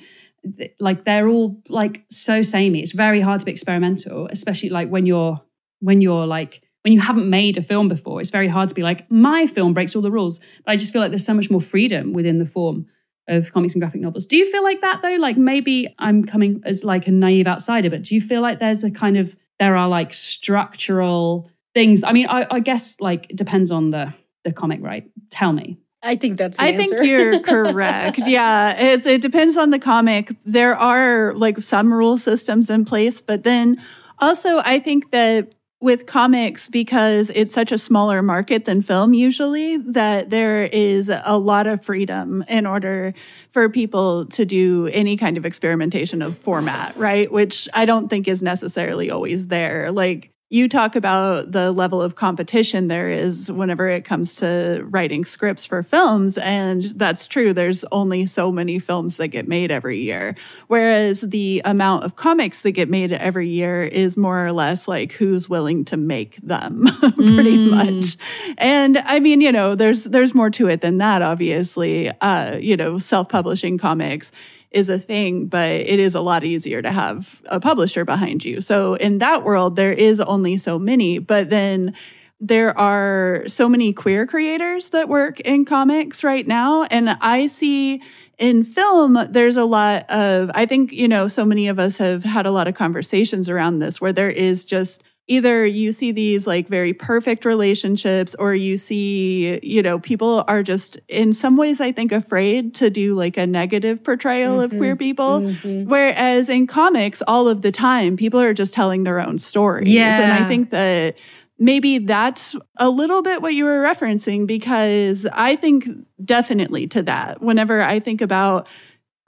like they're all like so samey. It's very hard to be experimental, especially like when you're when you're like when you haven't made a film before. It's very hard to be like my film breaks all the rules. But I just feel like there's so much more freedom within the form of comics and graphic novels. Do you feel like that though? Like maybe I'm coming as like a naive outsider, but do you feel like there's a kind of there are like structural things? I mean, I, I guess like it depends on the the comic, right? Tell me. I think that's. I answer. think you're *laughs* correct. yeah, it's, it depends on the comic. There are like some rule systems in place, but then also I think that with comics, because it's such a smaller market than film usually, that there is a lot of freedom in order for people to do any kind of experimentation of format, right? Which I don't think is necessarily always there. Like you talk about the level of competition there is whenever it comes to writing scripts for films. And that's true. There's only so many films that get made every year. Whereas the amount of comics that get made every year is more or less like who's willing to make them *laughs* pretty Mm. much. And I mean, you know, there's, there's more to it than that, obviously. Uh, you know, self-publishing comics is a thing, but it is a lot easier to have a publisher behind you. So in that world, there is only so many, but then there are so many queer creators that work in comics right now. And I see in film, there's a lot of, I think, you know, so many of us have had a lot of conversations around this where there is just either you see these like very perfect relationships or you see you know people are just in some ways i think afraid to do like a negative portrayal of queer mm-hmm. people. Mm-hmm. Whereas in comics all of the time people are just telling their own stories. And i think that maybe that's a little bit what you were referencing because i think definitely to that. Whenever i think about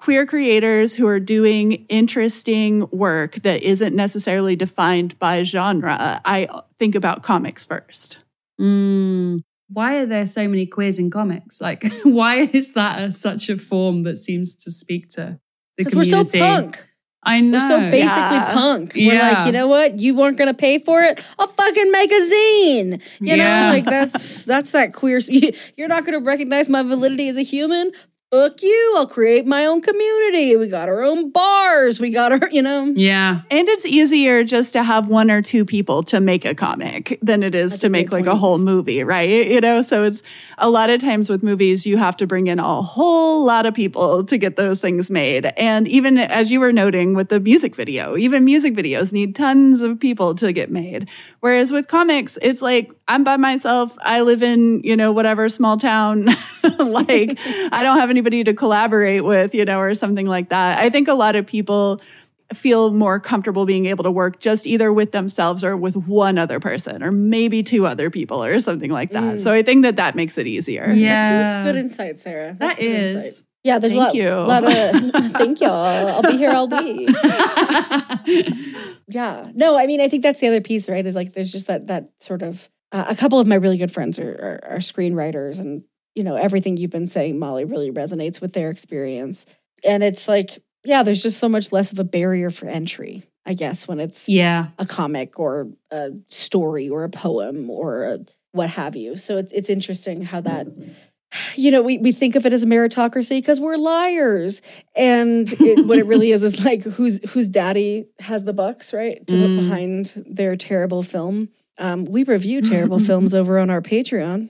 queer creators who are doing interesting work that isn't necessarily defined by genre, I think about comics first. Mm. Why are there so many queers in comics? Like, *laughs* why is that a, such a form that seems to speak to the because we're so punk. I know. We're so basically Yeah. punk. We're Yeah. like, you know what? You weren't gonna pay for it. I'll fucking make a zine. You Yeah. know, like that's that's that queer. *laughs* You're not gonna recognize my validity as a human. Fuck you. I'll create my own community. We got our own bars. We got our, *laughs* you know. Yeah. And it's easier just to have one or two people to make a comic than it is That's to make great like a whole movie, right? You know, so it's a lot of times with movies, you have to bring in a whole lot of people to get those things made. And even as you were noting with the music video, even music videos need tons of people to get made. Whereas with comics, it's like, I'm by myself. I live in, you know, whatever small town. *laughs* like, I don't have anybody to collaborate with, you know, or something like that. I think a lot of people feel more comfortable being able to work just either with themselves or with one other person or maybe two other people or something like that. Mm. So I think that that makes it easier. Yeah. That's, that's good insight, Sarah. That's That good is. insight. Yeah, there's Thank a you. lot, lot of *laughs* thank you. I'll be here. I'll be. *laughs* Yeah. No, I mean, I think that's the other piece, right? Is like there's just that that sort of uh, a couple of my really good friends are, are are screenwriters, and you know everything you've been saying, Molly, really resonates with their experience. And it's like, yeah, there's just so much less of a barrier for entry, I guess, when it's yeah. a comic or a story or a poem or a what have you. So it's it's interesting how that you know we, we think of it as a meritocracy because we're liars and it, what it really is is like whose whose daddy has the bucks right to Mm. put behind their terrible film um, we review terrible *laughs* films over on our patreon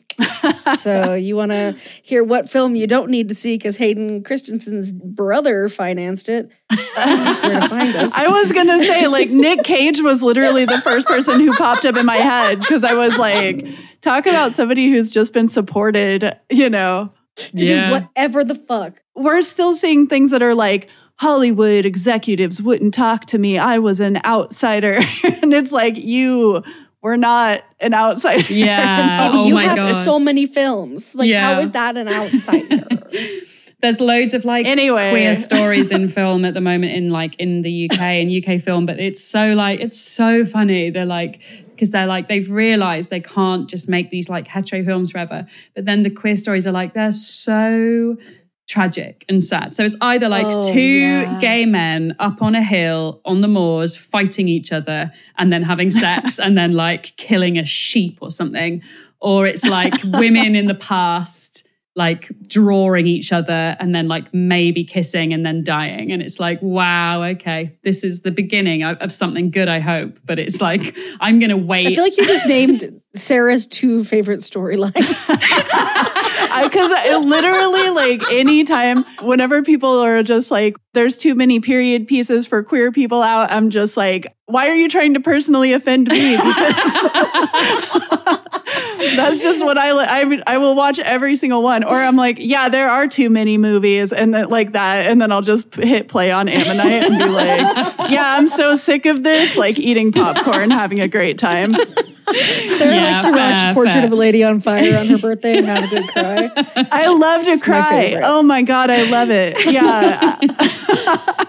so you want to hear what film you don't need to see because hayden christensen's brother financed it that's where to find us *laughs* I was going to say, like, Nick Cage was literally the first person who popped up in my head because I was like, talk about somebody who's just been supported, you know. to Yeah. do whatever the fuck. We're still seeing things that are like, Hollywood executives wouldn't talk to me. I was an outsider. *laughs* and it's like, you were not an outsider. Yeah. *laughs* Baby, oh you my have god. so many films. Like, Yeah. how is that an outsider? *laughs* There's loads of like Anyway. queer stories in film at the moment in like in the UK and UK film, but it's so like it's so funny. They're like because they're like they've realized they can't just make these like hetero films forever. But then the queer stories are like they're so tragic and sad. So it's either like Oh, two yeah. gay men up on a hill on the moors fighting each other and then having sex *laughs* and then like killing a sheep or something. or it's like women in the past like drawing each other and then like maybe kissing and then dying and it's like wow okay this is the beginning of, of something good i hope but it's like i'm gonna wait I feel like you just named *laughs* Sarah's two favorite storylines. *laughs* Because literally, like anytime, whenever people are just like, there's too many period pieces for queer people out, I'm just like, why are you trying to personally offend me? *laughs* Because *laughs* that's just what I, li- I, I will watch every single one. Or I'm like, yeah, there are too many movies and then like that. And then I'll just hit play on Ammonite and be like, yeah, I'm so sick of this, like eating popcorn, having a great time. *laughs* Sarah Yeah, likes to watch fair, Portrait fair. of a Lady on Fire on her birthday and have a good cry. *laughs* I love to It's my cry. favorite. Oh my God, I love it. Yeah. *laughs*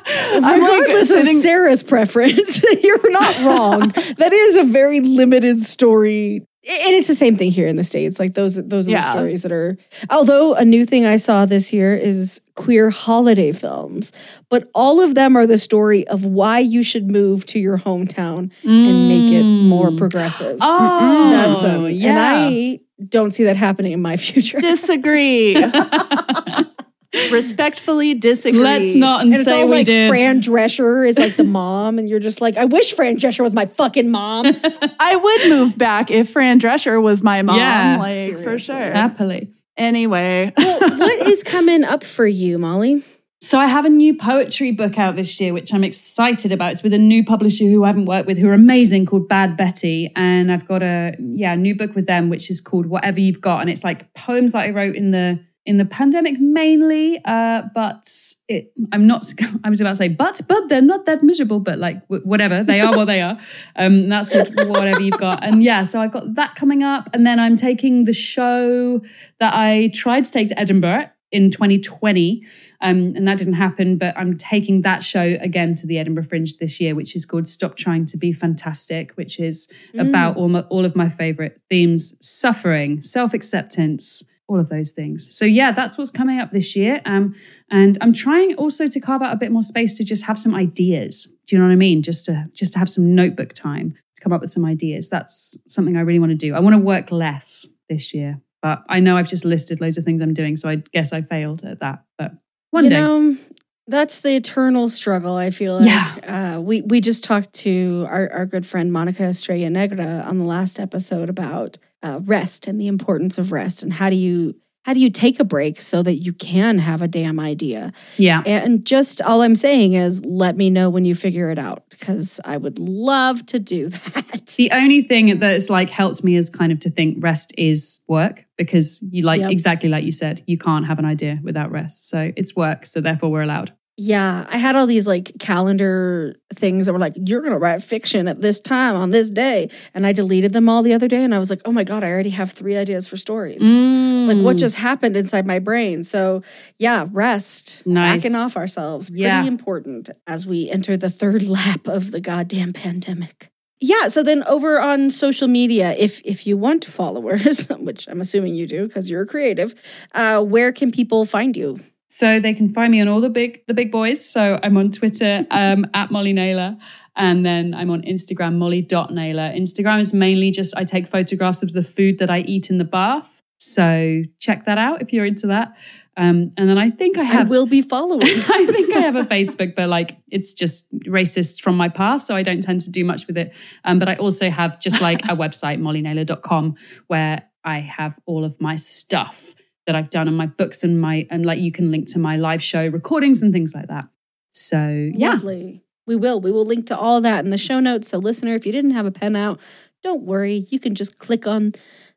I'm like Regardless of sitting- Sarah's preference, you're not wrong. that is a very limited story. And it's the same thing here in the States. Like those those are Yeah. the stories that are although a new thing I saw this year is queer holiday films. But all of them are the story of why you should move to your hometown and make it mm. more progressive. oh That's them. yeah And I don't see that happening in my *laughs* future. disagree. *laughs* Respectfully disagree. let's not And and it's say all we like did Fran Drescher is like the mom, and you're just like, I wish Fran Drescher was my fucking mom. *laughs* I would move back if Fran Drescher was my mom. Yeah. like for sure. happily Anyway, what is *laughs* coming up for you, Molly? So I have a new poetry book out this year, which I'm excited about. It's with a new publisher who I haven't worked with, who are amazing, called Bad Betty, and I've got a yeah new book with them, which is called Whatever You've Got, and it's like poems that I wrote in the in the pandemic mainly, uh, but it I'm not *laughs* I was about to say but but they're not that miserable, but like w- whatever they are, what they are. *laughs* Um, that's called Whatever You've Got, and yeah, so I've got that coming up, and then I'm taking the show that I tried to take to Edinburgh in 2020 um, and that didn't happen but i'm taking that show again to the edinburgh fringe this year which is called stop trying to be fantastic which is about all, my, all of my favorite themes suffering self-acceptance all of those things. So yeah that's what's coming up this year. Um, and i'm trying also to carve out a bit more space to just have some ideas. Do you know what i mean? Just to just to have some notebook time to come up with some ideas. That's something i really want to do. I want to work less this year but I know I've just listed loads of things I'm doing, so I guess I failed at that. But one you day, know, that's the eternal struggle. I feel like Yeah. uh, we we just talked to our, our good friend Monica Estrella Negra on the last episode about uh, rest and the importance of rest and how do you how do you take a break so that you can have a damn idea. yeah, And just all I'm saying is, let me know when you figure it out because I would love to do *laughs* that. the only thing that's like helped me is kind of to think rest is work because you like Yep. exactly like you said, you can't have an idea without rest. So it's work, so therefore we're allowed. Yeah, I had all these like calendar things that were like, you're going to write fiction at this time on this day. And I deleted them all the other day. And I was like, oh my God, I already have three ideas for stories. Like, what Mm. just happened inside my brain? So, yeah, rest, Nice. backing off ourselves, pretty Yeah. important as we enter the third *laughs* lap of the goddamn pandemic. Yeah, so then over on social media, if if you want followers, *laughs* which I'm assuming you do because you're creative, uh, where can people find you? So they can find me on all the big the big boys. So I'm on Twitter um, at Molly Naylor. And then I'm on Instagram, molly.naylor. Instagram is mainly just I take photographs of the food that I eat in the bath. So check that out if you're into that. Um, and then I think I I have will be following. *laughs* I think I have a Facebook, but like it's just racist from my past, so I don't tend to do much with it. Um, but I also have just like a *laughs* website, mollynaylor.com, where I have all of my stuff that I've done and my books and my and like you can link to my live show recordings and things like that. So yeah. Lovely. We will. We will link to all that in the show notes. So, listener, if you didn't have a pen out, don't worry. You can just click on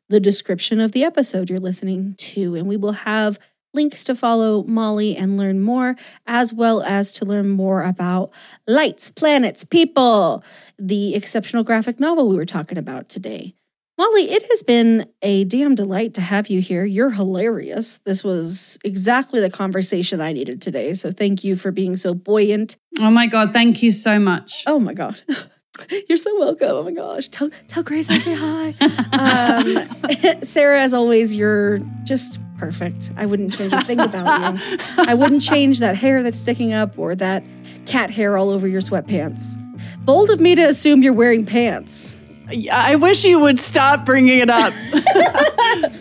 the description of the episode you're listening to, and we will have links to follow Molly and learn more, as well as to learn more about Lights, Planets, People, the exceptional graphic novel we were talking about today. Molly, it has been a damn delight to have you here. You're hilarious. This was exactly the conversation I needed today. So thank you for being so buoyant Oh my god, thank you so much. Oh my god. *laughs* You're so welcome. Oh my gosh. Tell tell Grace I say hi. um, *laughs* Sarah, as always, you're just perfect. I wouldn't change a thing about you. I wouldn't change that hair that's sticking up or that cat hair all over your sweatpants. Bold of me to assume you're wearing pants. I wish you would stop bringing it up.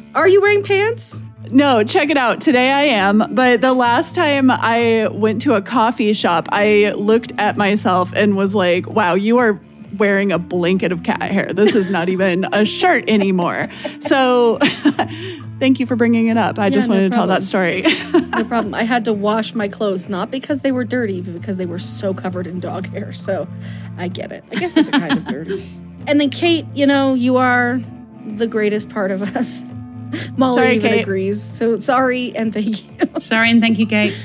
*laughs* Are you wearing pants? No, check it out. Today I am, but the last time I went to a coffee shop, I looked at myself and was like, wow, you are wearing a blanket of cat hair. This is not even a shirt anymore. So *laughs* thank you for bringing it up. I Yeah, just no wanted to tell that story. No *laughs* problem. I had to wash my clothes, not because they were dirty, but because they were so covered in dog hair. So I get it. I guess that's a kind of dirty. And then Kate, you know, you are the greatest part of us. *laughs* Molly Sorry, even Kate. agrees. So sorry and thank you. *laughs* Sorry and thank you, Kate.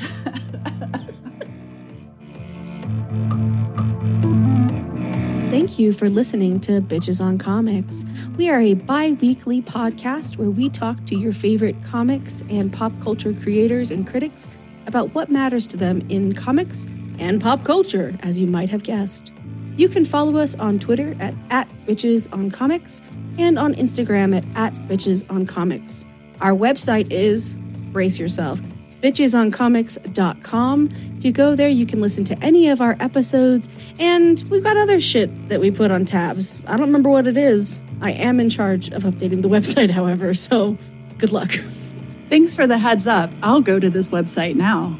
Thank you for listening to Bitches on Comics. We are a bi weekly podcast where we talk to your favorite comics and pop culture creators and critics about what matters to them in comics and pop culture, as you might have guessed. You can follow us on Twitter at, at Bitches on Comics and on Instagram at, at Bitches on Comics. Our website is, brace yourself, bitchesoncomics.com. If you go there, you can listen to any of our episodes, and we've got other shit that we put on tabs. I don't remember what it is. I am in charge of updating the *laughs* website, however, so good luck. Thanks for the heads up. I'll go to this website now.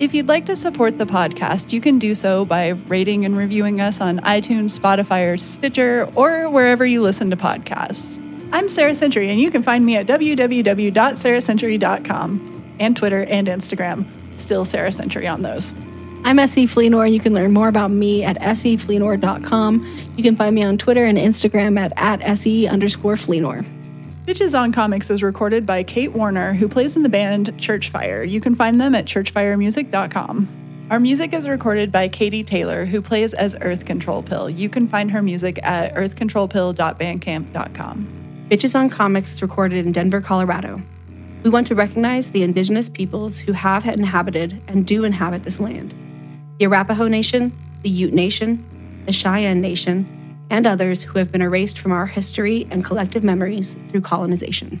If you'd like to support the podcast, you can do so by rating and reviewing us on iTunes, Spotify, or Stitcher, or wherever you listen to podcasts. I'm Sarah Century, and you can find me at www.sarahcentury.com and Twitter and Instagram. Still Sarah Century on those. I'm SE Fleenor. You can learn more about me at sefleenor.com. You can find me on Twitter and Instagram at, at se underscore Fleenor. Bitches on Comics is recorded by Kate Warner, who plays in the band Churchfire. You can find them at churchfiremusic.com. Our music is recorded by Katie Taylor, who plays as Earth Control Pill. You can find her music at earthcontrolpill.bandcamp.com. Bitches on Comics is recorded in Denver, Colorado. We want to recognize the indigenous peoples who have inhabited and do inhabit this land the Arapaho Nation, the Ute Nation, the Cheyenne Nation, and others who have been erased from our history and collective memories through colonization.